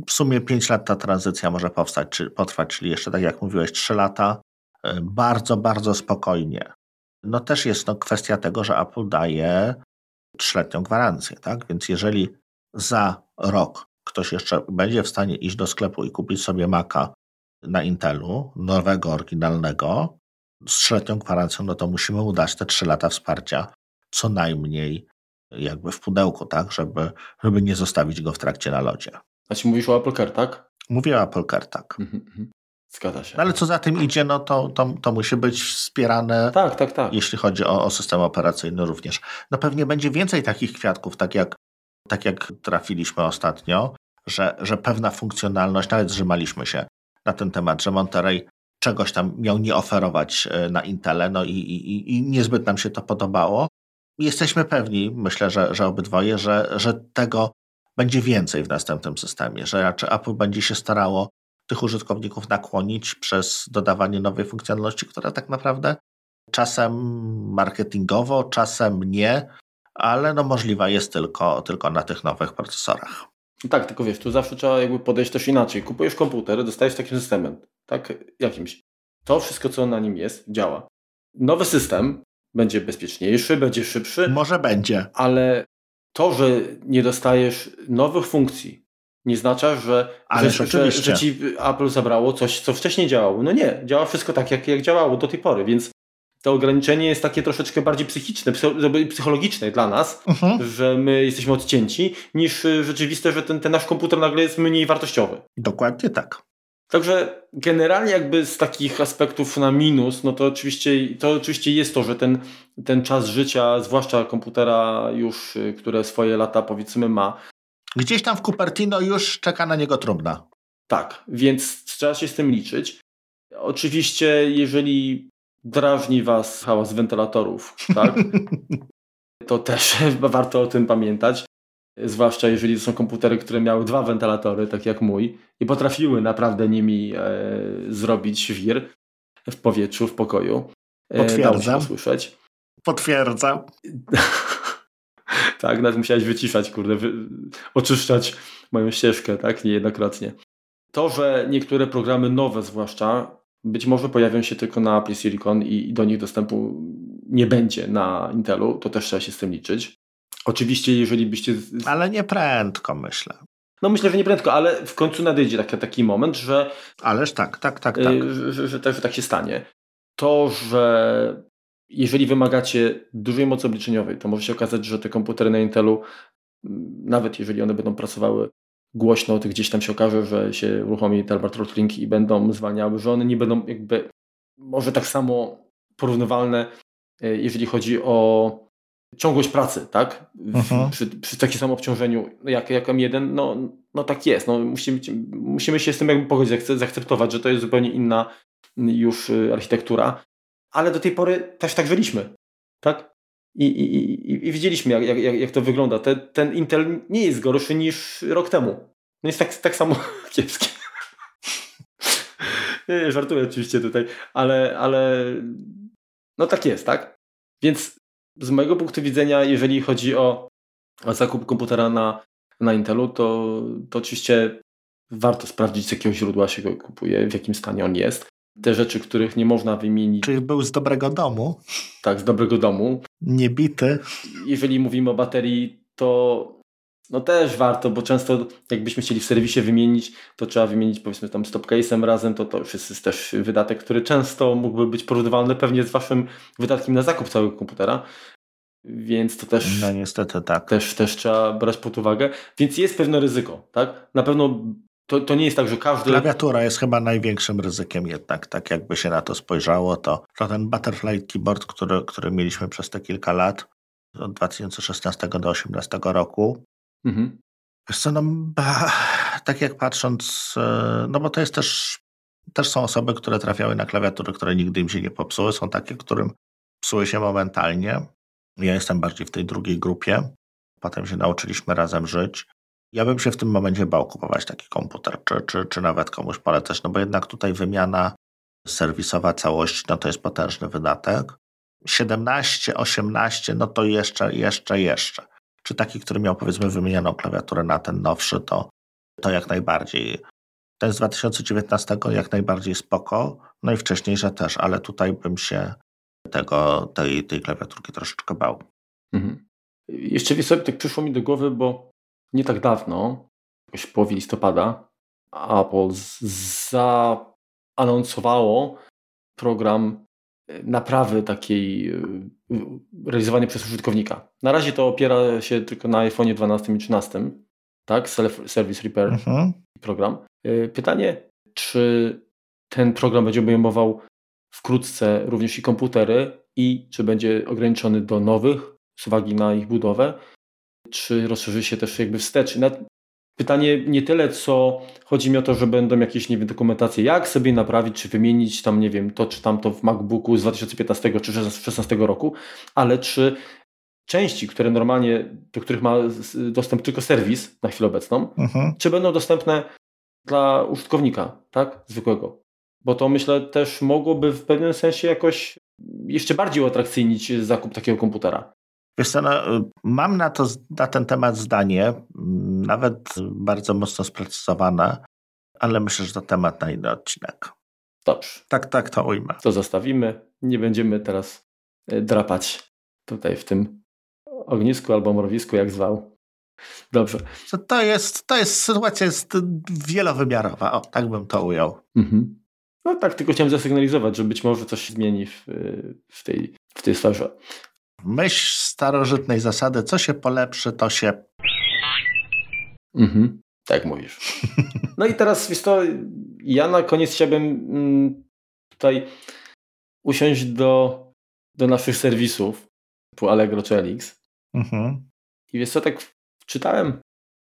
w sumie pięć lat ta tranzycja może powstać, czy potrwać, czyli jeszcze tak jak mówiłeś, trzy lata, y, bardzo, bardzo spokojnie. No też jest no, kwestia tego, że Apple daje trzyletnią gwarancję, tak? Więc jeżeli za rok ktoś jeszcze będzie w stanie iść do sklepu i kupić sobie Maca na Intelu, nowego, oryginalnego, z trzyletnią gwarancją, no to musimy udać te trzy lata wsparcia co najmniej jakby w pudełku, tak, żeby, żeby nie zostawić go w trakcie na lodzie. Znaczy mówisz o Apple Care, tak? Mówię o Apple Care, tak. Mhm, mhm. Zgadza się. No ale co za tym idzie, no to, to, to musi być wspierane, tak, tak, tak. jeśli chodzi o, o system operacyjny również. No pewnie będzie więcej takich kwiatków, tak jak, tak jak trafiliśmy ostatnio, że, że pewna funkcjonalność, nawet zrzymaliśmy się na ten temat, że Monterey czegoś tam miał nie oferować e, na Intele, no i, i, i niezbyt nam się to podobało. Jesteśmy pewni, myślę, że, że obydwoje, że, że tego będzie więcej w następnym systemie, że raczej Apple będzie się starało tych użytkowników nakłonić przez dodawanie nowej funkcjonalności, która tak naprawdę czasem marketingowo, czasem nie, ale no możliwa jest tylko, tylko na tych nowych procesorach. Tak, tylko wiesz, tu zawsze trzeba jakby podejść też inaczej. Kupujesz komputer, dostajesz takim systemem, tak, jakimś. To wszystko, co na nim jest, działa. Nowy system będzie bezpieczniejszy, będzie szybszy. Może będzie. Ale to, że nie dostajesz nowych funkcji, nie oznacza, że, że, że, że, ci Apple zabrało coś, co wcześniej działało. No nie, działa wszystko tak, jak, jak działało do tej pory, więc to ograniczenie jest takie troszeczkę bardziej psychiczne, psychologiczne dla nas, uh mhm. -huh. że my jesteśmy odcięci, niż y, rzeczywiste, że ten, ten nasz komputer nagle jest mniej wartościowy. Dokładnie tak. Także generalnie jakby z takich aspektów na minus, no to oczywiście, to oczywiście jest to, że ten, ten czas życia, zwłaszcza komputera już, y, które swoje lata powiedzmy ma. Gdzieś tam w Cupertino już czeka na niego trumna. Tak, więc trzeba się z tym liczyć. Oczywiście, jeżeli drażni Was hałas wentylatorów, tak? to też warto o tym pamiętać. Zwłaszcza jeżeli to są komputery, które miały dwa wentylatory, tak jak mój, i potrafiły naprawdę nimi e, zrobić wir w powietrzu, w pokoju. E, Potwierdzam. słyszeć. Potwierdzam. tak, nawet musiałeś wyciszać, kurde, wy, oczyszczać moją ścieżkę, tak, niejednokrotnie. To, że niektóre programy nowe zwłaszcza być może pojawią się tylko na Apple Silicon i do nich dostępu nie będzie na Intelu, to też trzeba się z tym liczyć. Oczywiście, jeżeli byście. Ale nie prędko, myślę. No myślę, że nie prędko, ale w końcu nadejdzie taki, taki moment, że. Ależ tak, tak, tak, tak. Że, że, że, że tak się stanie. To, że jeżeli wymagacie dużej mocy obliczeniowej, to może się okazać, że te komputery na Intelu, nawet jeżeli one będą pracowały głośno, to gdzieś tam się okaże, że się uruchomi Telbar Throttling i będą zwalniały, że one nie będą jakby może tak samo porównywalne, e, jeżeli chodzi o ciągłość pracy, tak? Mhm. Przy, przy takim samym obciążeniu jak, jak M1, no, no tak jest. No, musimy, musimy się z tym jakby pogodzić, zaakceptować, że to jest zupełnie inna już y, architektura, ale do tej pory też tak żyliśmy, tak? I, i, i, widzieliśmy, jak, jak, jak to wygląda. Te, ten Intel nie jest gorszy niż rok temu. No jest tak, tak samo kiepski. żartuję oczywiście tutaj, ale, ale no tak jest, tak? Więc z mojego punktu widzenia, jeżeli chodzi o, o zakup komputera na, na Intelu, to, to oczywiście warto sprawdzić, z jakiego źródła się go kupuje, w jakim stanie on jest te rzeczy, których nie można wymienić. Czyli był z dobrego domu? Tak, z dobrego domu. Niebity. Jeżeli mówimy o baterii, to no też warto, bo często jakbyśmy chcieli w serwisie wymienić, to trzeba wymienić powiedzmy tam stopcase'em razem, to to już jest też wydatek, który często mógłby być porównywalny pewnie z waszym wydatkiem na zakup całego komputera. Więc to też, no niestety tak. też, też trzeba brać pod uwagę. Więc jest pewne ryzyko, tak? Na pewno to, to nie jest tak, że każdy... Klawiatura jest chyba największym ryzykiem jednak, tak jakby się na to spojrzało, to, to ten Butterfly Keyboard, który, który mieliśmy przez te kilka lat, od 2016 do 2018 roku, mhm. wiesz co, no, tak jak patrząc, e, no bo to jest też, też są osoby, które trafiały na klawiatury, które nigdy im się nie popsuły, są takie, którym psuły się momentalnie. Ja jestem bardziej w tej drugiej grupie. Potem się nauczyliśmy razem żyć. Ja bym się w tym momencie bał kupować taki komputer, czy, czy, czy nawet komuś polecać, no bo jednak tutaj wymiana serwisowa całości, no to jest potężny wydatek. 17, 18, no to jeszcze, jeszcze, jeszcze. Czy taki, który miał powiedzmy wymienioną klawiaturę na ten nowszy, to, to jak najbardziej. Ten z 2019 jak najbardziej spoko, no i wcześniejsze też, ale tutaj bym się tego, tej, tej klawiaturki troszeczkę bał. Mhm. Jeszcze sobie tak przyszło mi do głowy, bo nie tak dawno, jakoś w połowie listopada, Apple anonsowało program naprawy takiej realizowanej przez użytkownika. Na razie to opiera się tylko na iPhone 12 i 13, tak? Self-Service Repair mhm. program. Pytanie, czy ten program będzie obejmował wkrótce również i komputery i czy będzie ograniczony do nowych z uwagi na ich budowę, czy rozszerzy się też jakby wstecz. Pytanie nie tyle, co chodzi mi o to, że będą jakieś, nie wiem, dokumentacje, jak sobie naprawić, czy wymienić tam, nie wiem, to czy tamto w MacBooku z 2015 czy 2016 roku, ale czy części, które normalnie, do których ma dostęp tylko serwis na chwilę obecną, mhm. czy będą dostępne dla użytkownika, tak, zwykłego. Bo to myślę też mogłoby w pewnym sensie jakoś jeszcze bardziej uatrakcyjnić zakup takiego komputera. Wiesz co, no, mam na, to, na ten temat zdanie, nawet bardzo mocno sprecyzowane, ale myślę, że to temat na inny odcinek. Dobrze. Tak, tak to ujmę. To zostawimy. Nie będziemy teraz e, drapać tutaj w tym ognisku albo mrowisku, jak zwał. Dobrze. To jest, to jest sytuacja jest wielowymiarowa. O, tak bym to ujął. Mhm. No tak, tylko chciałem zasygnalizować, że być może coś się zmieni w, w, tej, w tej sferze. Myśl starożytnej zasady, co się polepszy, to się... Mhm. Tak mówisz. No i teraz, wiesz to, ja na koniec chciałbym mm, tutaj usiąść do, do naszych serwisów typu Allegro czy Elix. Mhm. I wiesz co, tak czytałem,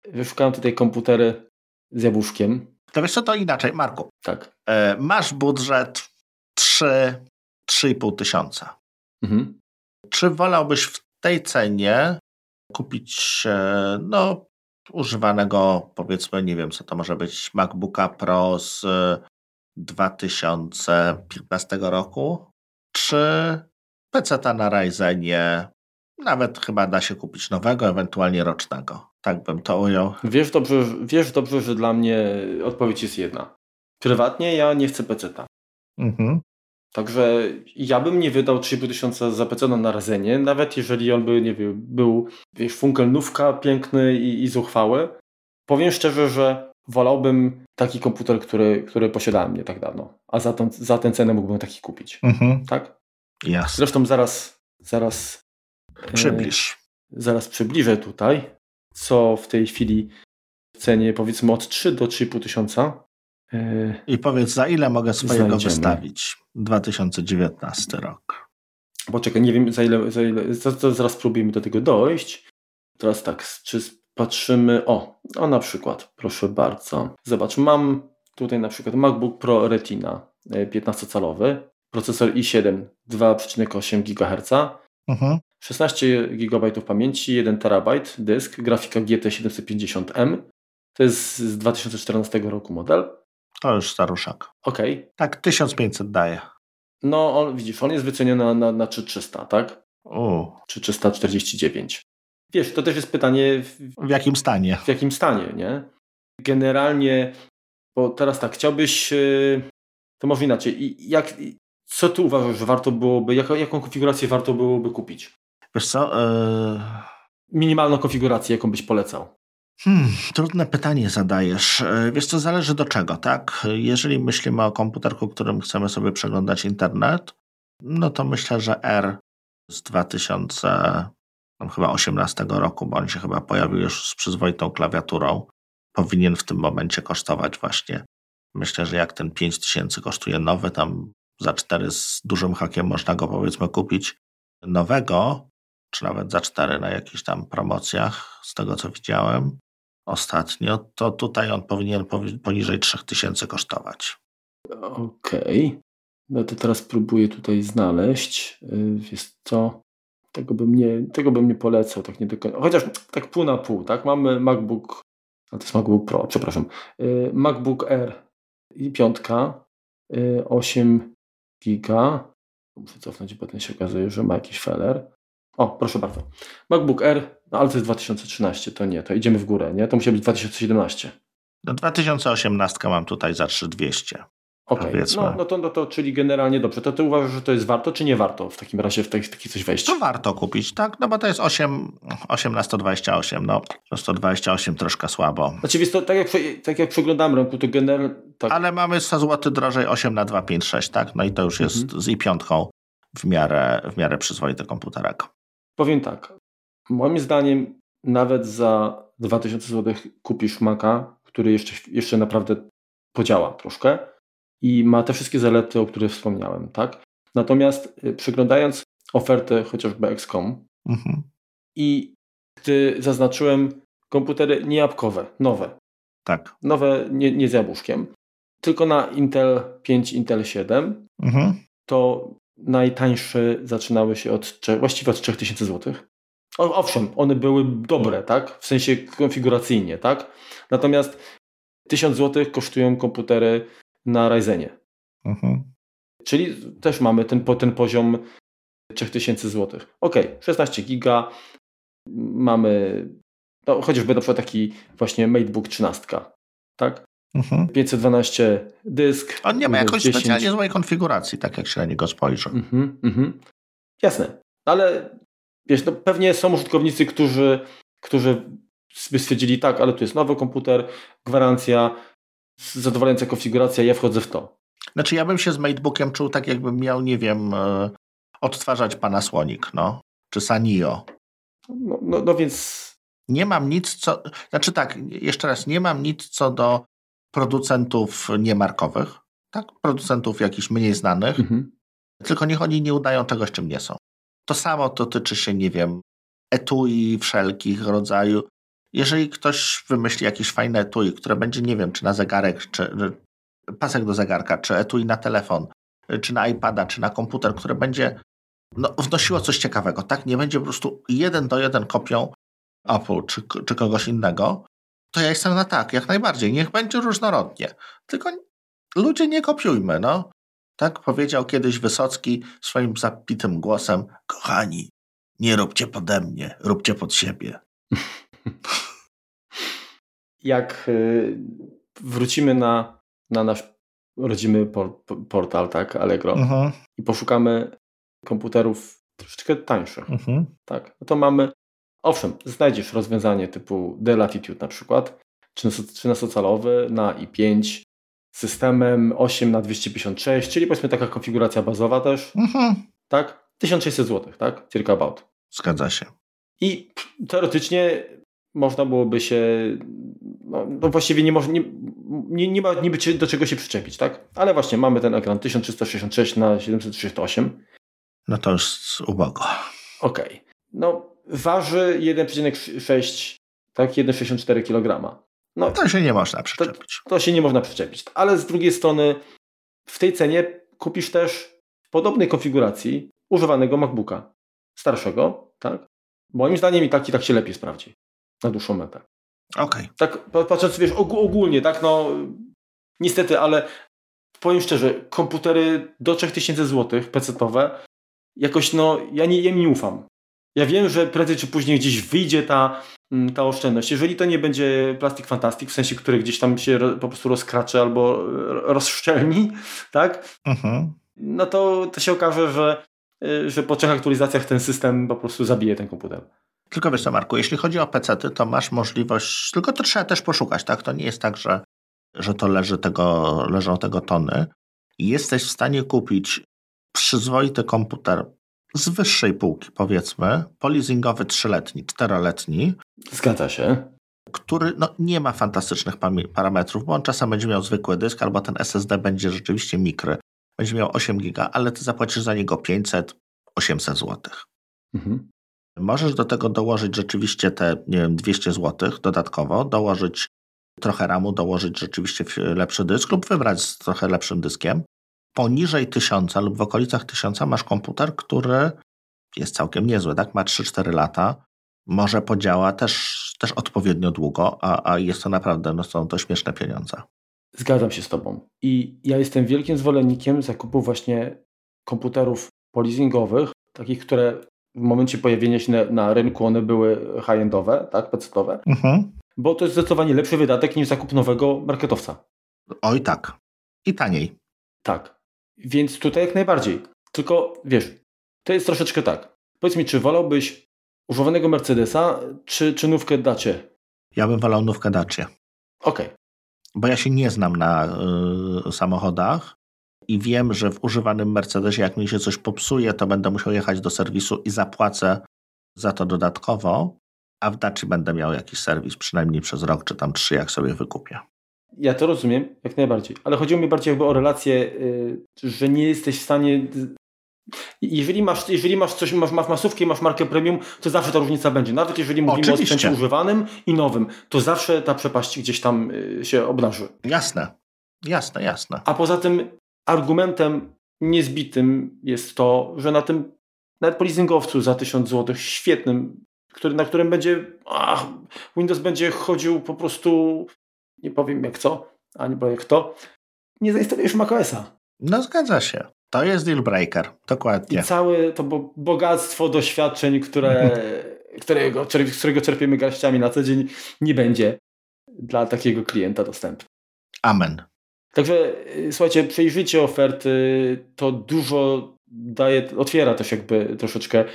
wyszukałem tutaj komputery z jabłuszkiem. To wiesz co, to inaczej, Marku. Tak. E, masz budżet 3, 3,5 tysiąca. Mhm. Czy wolałbyś w tej cenie kupić e, no, używanego, powiedzmy, nie wiem co to może być, MacBooka Pro z 2015 roku, czy PC na Ryzenie nawet chyba da się kupić nowego, ewentualnie rocznego. Tak bym to ujął. Wiesz dobrze, wiesz dobrze, że dla mnie odpowiedź jest jedna. Prywatnie ja nie chcę PC-ta. Mhm. Także ja bym nie wydał 3,5 tysiąca za PC na Razenie, nawet jeżeli on by, nie wiem, był wiesz, funkelnówka piękny i, i zuchwały. Powiem szczerze, że wolałbym taki komputer, który, który posiadałem nie tak dawno, a za, tą, za tę cenę mógłbym taki kupić. Mhm. Tak? Jasne. Zresztą zaraz, zaraz Przybliż. E, zaraz przybliżę tutaj, co w tej chwili w cenie powiedzmy od 3 do 3,5 tysiąca. I powiedz, za ile mogę swojego znajdziemy. wystawić? 2019 rok. Poczekaj, nie wiem za ile, za ile to zaraz spróbujemy do tego dojść. Teraz tak, czy patrzymy, o, o na przykład, proszę bardzo. Zobacz, mam tutaj na przykład MacBook Pro Retina 15-calowy, e, procesor i7 2,8 GHz, mhm. 16 GB pamięci, 1 TB dysk, grafika GT 750M. To jest z 2014 roku model. To już staruszak. Okej. Okay. Tak, 1500 daje. No, on, widzisz, on jest wyceniony na, na, na 3300, tak? O. 3349. Wiesz, to też jest pytanie... W, w jakim stanie? W jakim stanie, nie? Generalnie, bo teraz tak, chciałbyś... Y, to może inaczej. Jak, co ty uważasz, że warto byłoby, jaką, jaką konfigurację warto byłoby kupić? Wiesz co? Yy... Minimalną konfigurację, jaką byś polecał? Hmm, trudne pytanie zadajesz. E, wiesz co, zależy do czego, tak? Jeżeli myślimy o komputerku, którym chcemy sobie przeglądać internet, no to myślę, że R z 2018 roku, bo on się chyba pojawił już z przyzwoitą klawiaturą, powinien w tym momencie kosztować właśnie. Myślę, że jak ten 5000 kosztuje nowy, tam za 4 z dużym hakiem można go powiedzmy kupić nowego, czy nawet za cztery na jakichś tam promocjach, z tego co widziałem ostatnio, to tutaj on powinien poniżej 3000 kosztować. Okej. Okay. No to teraz próbuję tutaj znaleźć. Y, wiesz co? Tego bym nie, tego bym nie polecał, tak nie do końca. Chociaż tak pół na pół, tak? Mamy MacBook, a to jest MacBook Pro, przepraszam. Y, MacBook Air i piątka, 8 y, giga. Muszę cofnąć, bo ten się okazuje, że ma jakiś feller. O, proszę bardzo. MacBook Air, no ale to jest 2013, to nie, to idziemy w górę, nie? To musi być 2017. No 2018 mam tutaj za 3200. Okej, okay. no, no, to, no to czyli generalnie dobrze. To ty uważasz, że to jest warto, czy nie warto w takim razie w taki coś wejść? To warto kupić, tak? No bo to jest 8, 8 na 128. No, 128 troszkę słabo. Znaczy, to, tak, jak, tak jak przeglądam rynku, to generalnie... Tak. Ale mamy 100 zł drożej 8 na 256, tak? No i to już jest mhm. z i piątką w miarę, w miarę przyzwoity komputerek. Powiem tak. Moim zdaniem nawet za 2000 zł kupisz Maca, który jeszcze, jeszcze naprawdę podziała troszkę i ma te wszystkie zalety, o których wspomniałem, tak? Natomiast y, przeglądając ofertę chociażby XCOM mhm. i gdy zaznaczyłem komputery niejabłkowe, nowe. Tak. Nowe, nie, nie z jabłuszkiem, tylko na Intel 5, Intel 7, mhm. to najtańsze zaczynały się od, właściwie od 3000 zł. Owszem, one były dobre, tak? W sensie konfiguracyjnie, tak? Natomiast 1000 zł kosztują komputery na Ryzenie. Mhm. Czyli też mamy ten, ten poziom 3000 zł. Ok, 16 giga, mamy no, chociażby na przykład taki właśnie MateBook 13, tak? Mhm. 512 dysk. On nie ma jakoś 10. specjalnie złej konfiguracji, tak jak się na niego spojrzy. Mhm, mhm. Jasne, ale wiesz, no pewnie są użytkownicy, którzy, którzy by stwierdzili tak, ale tu jest nowy komputer, gwarancja, zadowalająca konfiguracja, ja wchodzę w to. Znaczy ja bym się z MateBookiem czuł tak jakbym miał, nie wiem, e, odtwarzać Panasonic, no, czy Sanio. No, no, no więc... Nie mam nic co, znaczy tak, jeszcze raz, nie mam nic co do producentów niemarkowych, tak, producentów jakichś mniej znanych, mhm. tylko niech oni nie udają czegoś, czym nie są. To samo dotyczy się, nie wiem, etui wszelkich rodzaju. Jeżeli ktoś wymyśli jakieś fajne etui, które będzie, nie wiem, czy na zegarek, czy pasek do zegarka, czy etui na telefon, czy na iPada, czy na komputer, które będzie no, wnosiło coś ciekawego, tak? Nie będzie po prostu jeden do jeden kopią Apple czy, czy kogoś innego, to ja jestem na tak, jak najbardziej. Niech będzie różnorodnie. Tylko ludzie nie kopiujmy, no. Tak powiedział kiedyś Wysocki swoim zapitym głosem: Kochani, nie róbcie pode mnie, róbcie pod siebie. Jak y, wrócimy na, na nasz rodzimy por, portal, tak, Allegro, uh-huh. i poszukamy komputerów troszeczkę tańszych, uh-huh. tak, no to mamy, owszem, znajdziesz rozwiązanie typu The Latitude na przykład, 13-calowy na i5 systemem 8 na 256, czyli powiedzmy taka konfiguracja bazowa też, uh-huh. tak, 1600 zł, tak, circa about. Zgadza się. I teoretycznie można byłoby się, no, no właściwie nie, może, nie, nie, nie ma niby do czego się przyczepić, tak? Ale właśnie mamy ten ekran 1366 na 738. No to już ubogo. Okej. Okay. No waży 1,6, tak? 1,64 kg. No, to się nie można przyczepić. To, to się nie można przyczepić. Ale z drugiej strony w tej cenie kupisz też w podobnej konfiguracji używanego MacBooka starszego, tak? Moim zdaniem i tak i tak się lepiej sprawdzi na dłuższą metę. Okej. Okay. Tak patrząc, wiesz, ogólnie, tak, no niestety, ale powiem szczerze, komputery do 3000 zł, PC-owe, jakoś, no, ja nie, ja nie ufam. Ja wiem, że prędzej czy później gdzieś wyjdzie ta, mm, ta oszczędność. Jeżeli to nie będzie plastik fantastik, w sensie, który gdzieś tam się po prostu rozkracze albo rozszczelni, tak? Mhm. No to, to się okaże, że, y, że po trzech aktualizacjach ten system po prostu zabije ten komputer. Tylko wiesz co, Marku, jeśli chodzi o PC, to masz możliwość, tylko to trzeba też poszukać, tak? To nie jest tak, że, że to leży tego, leżą tego tony. Jesteś w stanie kupić przyzwoity komputer z wyższej półki, powiedzmy, polizingowy trzyletni, czteroletni. Zgadza się. Który no, nie ma fantastycznych parametrów, bo on czasem będzie miał zwykły dysk, albo ten SSD będzie rzeczywiście mikry. Będzie miał 8 giga, ale ty zapłacisz za niego 500, 800 zł. Mhm. Możesz do tego dołożyć rzeczywiście te nie wiem, 200 zł dodatkowo, dołożyć trochę RAMu, dołożyć rzeczywiście lepszy dysk lub wybrać z trochę lepszym dyskiem. Poniżej 1000 lub w okolicach 1000 masz komputer, który jest całkiem niezły, tak? Ma 3-4 lata, może podziała też, też odpowiednio długo, a, a jest to naprawdę, no są to śmieszne pieniądze. Zgadzam się z Tobą. I ja jestem wielkim zwolennikiem zakupu właśnie komputerów polizingowych, takich, które w momencie pojawienia się na, na rynku one były high-endowe, tak, pecetowe, mhm. bo to jest zdecydowanie lepszy wydatek niż zakup nowego marketowca. Oj tak. I taniej. Tak. Więc tutaj jak najbardziej. Tylko wiesz, to jest troszeczkę tak. Powiedz mi, czy wolałbyś używanego Mercedesa, czy, czy nówkę Dacie? Ja bym wolał nówkę Dacie. Okej. Okay. Bo ja się nie znam na y, samochodach i wiem, że w używanym Mercedesie, jak mi się coś popsuje, to będę musiał jechać do serwisu i zapłacę za to dodatkowo, a w Daci będę miał jakiś serwis przynajmniej przez rok czy tam trzy, jak sobie wykupię. Ja to rozumiem, jak najbardziej. Ale chodziło mi bardziej jakby o relację, yy, że nie jesteś w stanie jeżeli masz, jeżeli masz coś, masz, masz masówkę i masz markę premium, to zawsze ta różnica będzie. Nawet jeżeli mówimy Oczywiście. o sprzęcie używanym i nowym, to zawsze ta przepaść gdzieś tam y, się obnaży. Jasne, jasne, jasne. A poza tym argumentem niezbitym jest to, że na tym nawet po leasingowcu za 1000 zł, świetnym, który, na którym będzie ach, Windows będzie chodził po prostu nie powiem jak co, ani bo jak to, nie zainstalujesz macOSa. No zgadza się. To jest deal breaker, dokładnie. I całe to bogactwo doświadczeń, które, którego, z którego czerpiemy garściami na co dzień, nie będzie dla takiego klienta dostępne. Amen. Także y, słuchajcie, przejrzycie oferty to dużo daje, otwiera też jakby troszeczkę,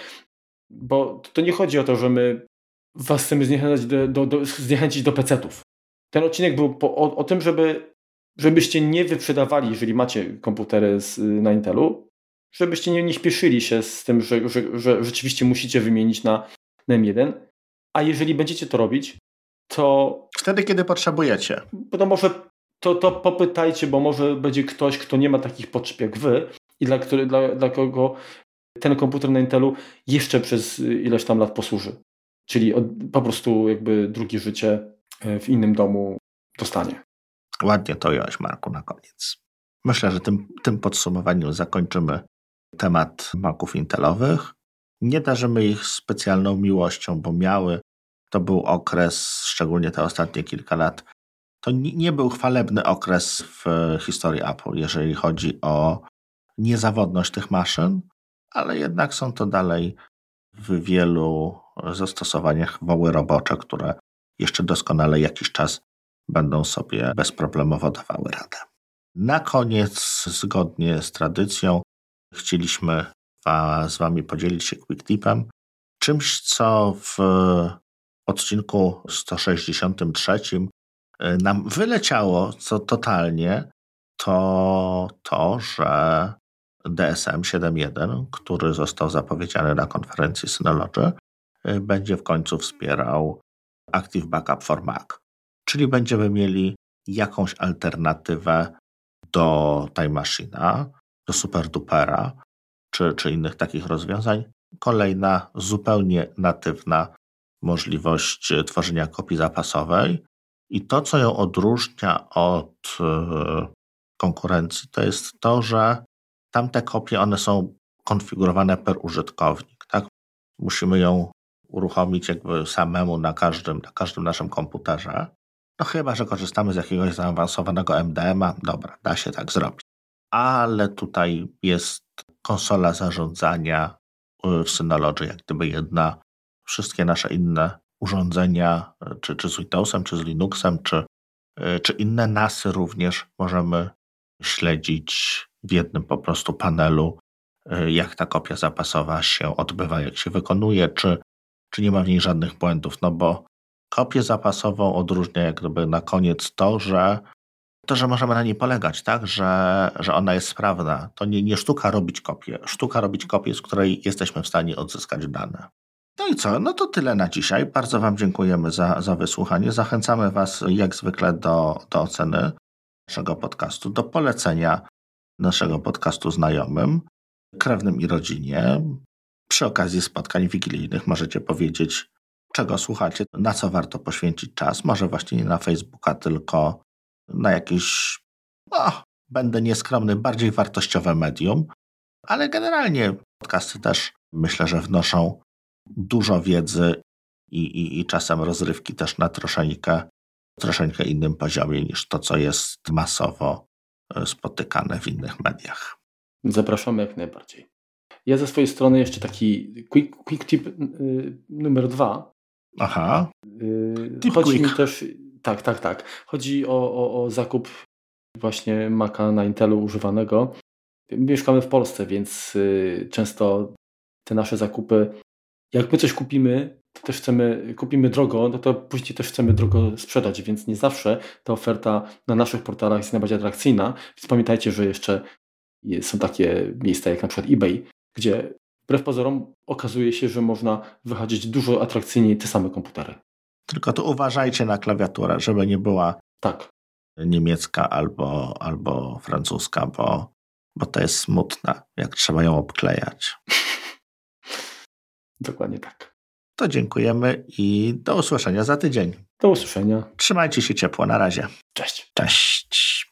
bo to nie chodzi o to, że my was chcemy zniechęcić do, do, do, zniechęcić do pecetów. Ten odcinek był po, o, o tym, żeby żebyście nie wyprzedawali, jeżeli macie komputery z, na Intelu, żebyście nie, nie śpieszyli się z tym, że, że, że rzeczywiście musicie wymienić na, na M1. A jeżeli będziecie to robić, to. Wtedy, kiedy potrzebujecie. To może to, to popytajcie, bo może będzie ktoś, kto nie ma takich potrzeb jak wy i dla, który, dla, dla kogo ten komputer na Intelu jeszcze przez ileś tam lat posłuży. Czyli od, po prostu jakby drugie życie w innym domu dostanie. Ładnie to ująłeś, Marku, na koniec. Myślę, że tym, tym podsumowaniu zakończymy temat maków intelowych. Nie darzymy ich specjalną miłością, bo miały, to był okres, szczególnie te ostatnie kilka lat, to nie był chwalebny okres w historii Apple, jeżeli chodzi o niezawodność tych maszyn, ale jednak są to dalej w wielu zastosowaniach woły robocze, które jeszcze doskonale jakiś czas będą sobie bezproblemowo dawały radę. Na koniec, zgodnie z tradycją, chcieliśmy z Wami podzielić się quick tipem, czymś, co w odcinku 163 e, nam wyleciało, co totalnie, to to, że DSM 7.1, który został zapowiedziany na konferencji Synology, e, będzie w końcu wspierał Active Backup for Mac czyli będziemy mieli jakąś alternatywę do Time Machine'a, do SuperDupera czy, czy innych takich rozwiązań. Kolejna zupełnie natywna możliwość tworzenia kopii zapasowej. I to, co ją odróżnia od e, konkurencji, to jest to, że tamte kopie one są konfigurowane per użytkownik. Tak? Musimy ją uruchomić jakby samemu na każdym, na każdym naszym komputerze. No chyba, że korzystamy z jakiegoś zaawansowanego MDM-a, dobra, da się tak zrobić. Ale tutaj jest konsola zarządzania y, w Synology, jak gdyby jedna. Wszystkie nasze inne urządzenia, y, czy, czy z Windowsem, czy z Linuxem, czy, y, czy inne NASy również możemy śledzić w jednym po prostu panelu, jak ta kopia zapasowa się odbywa, jak się wykonuje, czy, czy nie ma w niej żadnych błędów, no bo Kopię zapasową odróżnia jak gdyby na koniec to, że to, że możemy na niej polegać, tak, że, że ona jest sprawna. To nie, nie sztuka robić kopię. Sztuka robić kopię, z której jesteśmy w stanie odzyskać dane. No i co? No to tyle na dzisiaj. Bardzo Wam dziękujemy za, za wysłuchanie. Zachęcamy Was jak zwykle do, do oceny naszego podcastu, do polecenia naszego podcastu znajomym, krewnym i rodzinie. Przy okazji spotkań wigilijnych możecie powiedzieć, czego słuchacie, na co warto poświęcić czas. Może właśnie nie na Facebooka, tylko na jakieś, no, będę nieskromny, bardziej wartościowe medium. Ale generalnie podcasty też myślę, że wnoszą dużo wiedzy i, i, i czasem rozrywki też na troszeczkę, troszeczkę innym poziomie niż to, co jest masowo e, spotykane w innych mediach. Zapraszamy jak najbardziej. Ja ze swojej strony jeszcze taki quick, quick tip y, numer dwa. Aha. Yy, chodzi quick. mi też, tak, tak, tak. Chodzi o, o, o zakup właśnie Maca na Intelu używanego. Mieszkamy w Polsce, więc y, często te nasze zakupy, jak my coś kupimy, to też chcemy, kupimy drogo, no to później też chcemy drogo sprzedać, więc nie zawsze ta oferta na naszych portalach jest najbardziej atrakcyjna. Więc pamiętajcie, że jeszcze są takie miejsca jak na przykład eBay, gdzie wbrew pozorom okazuje się, że można wychodzić dużo atrakcyjniej te same komputery. Tylko to uważajcie na klawiaturę, żeby nie była tak. niemiecka albo, albo francuska, bo, bo to jest smutne, jak trzeba ją obklejać. Dokładnie tak. To dziękujemy i do usłyszenia za tydzień. Do usłyszenia. Trzymajcie się ciepło. Na razie. Cześć. Cześć.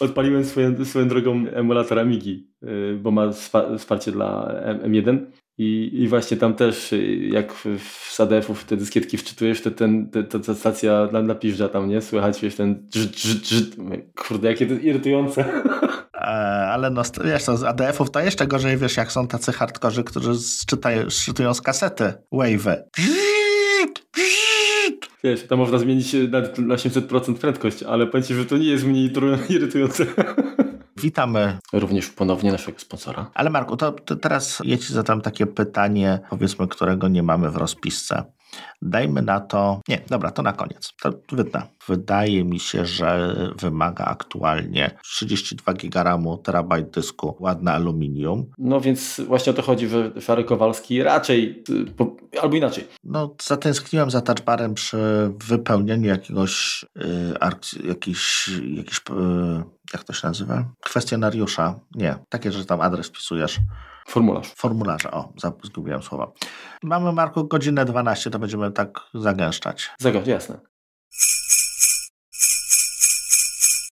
Odpaliłem swoją, swoją drogą emulator Amigi, y, bo ma wsparcie dla M1 i, I właśnie tam też, y, jak w SADF-ów te dyskietki wczytujesz, to ten, te, ta stacja dla, dla tam, nie? Słychać wiesz, ten. Kurde, jakie to irytujące. E, ale no, wiesz, to z ADF-ów to jeszcze gorzej, wiesz, jak są tacy hardkorzy, którzy czytają, czytują z kasety wave'y. Wiesz, tam można zmienić na, na 800% prędkość, ale powiem że to nie jest mniej irytujące. Witamy również ponownie naszego sponsora. Ale Marku, to, to teraz ja Ci zadam takie pytanie, powiedzmy, którego nie mamy w rozpisce. Dajmy na to. Nie, dobra, to na koniec. To wytnę. Wydaje mi się, że wymaga aktualnie 32 GB terabajt dysku, ładne aluminium. No więc właśnie o to chodzi, że Szary Kowalski raczej, y, albo inaczej. No zatęskniłem za touchbarem przy wypełnieniu jakiegoś, yy, jakiś, jakiś yy, jak to się nazywa? Kwestionariusza. Nie, takie, że tam adres wpisujesz. Formularz. Formularze, o, zgubiłem słowa. Mamy, Marku, godzinę 12, to będziemy tak zagęszczać. Zagęszczać, jasne.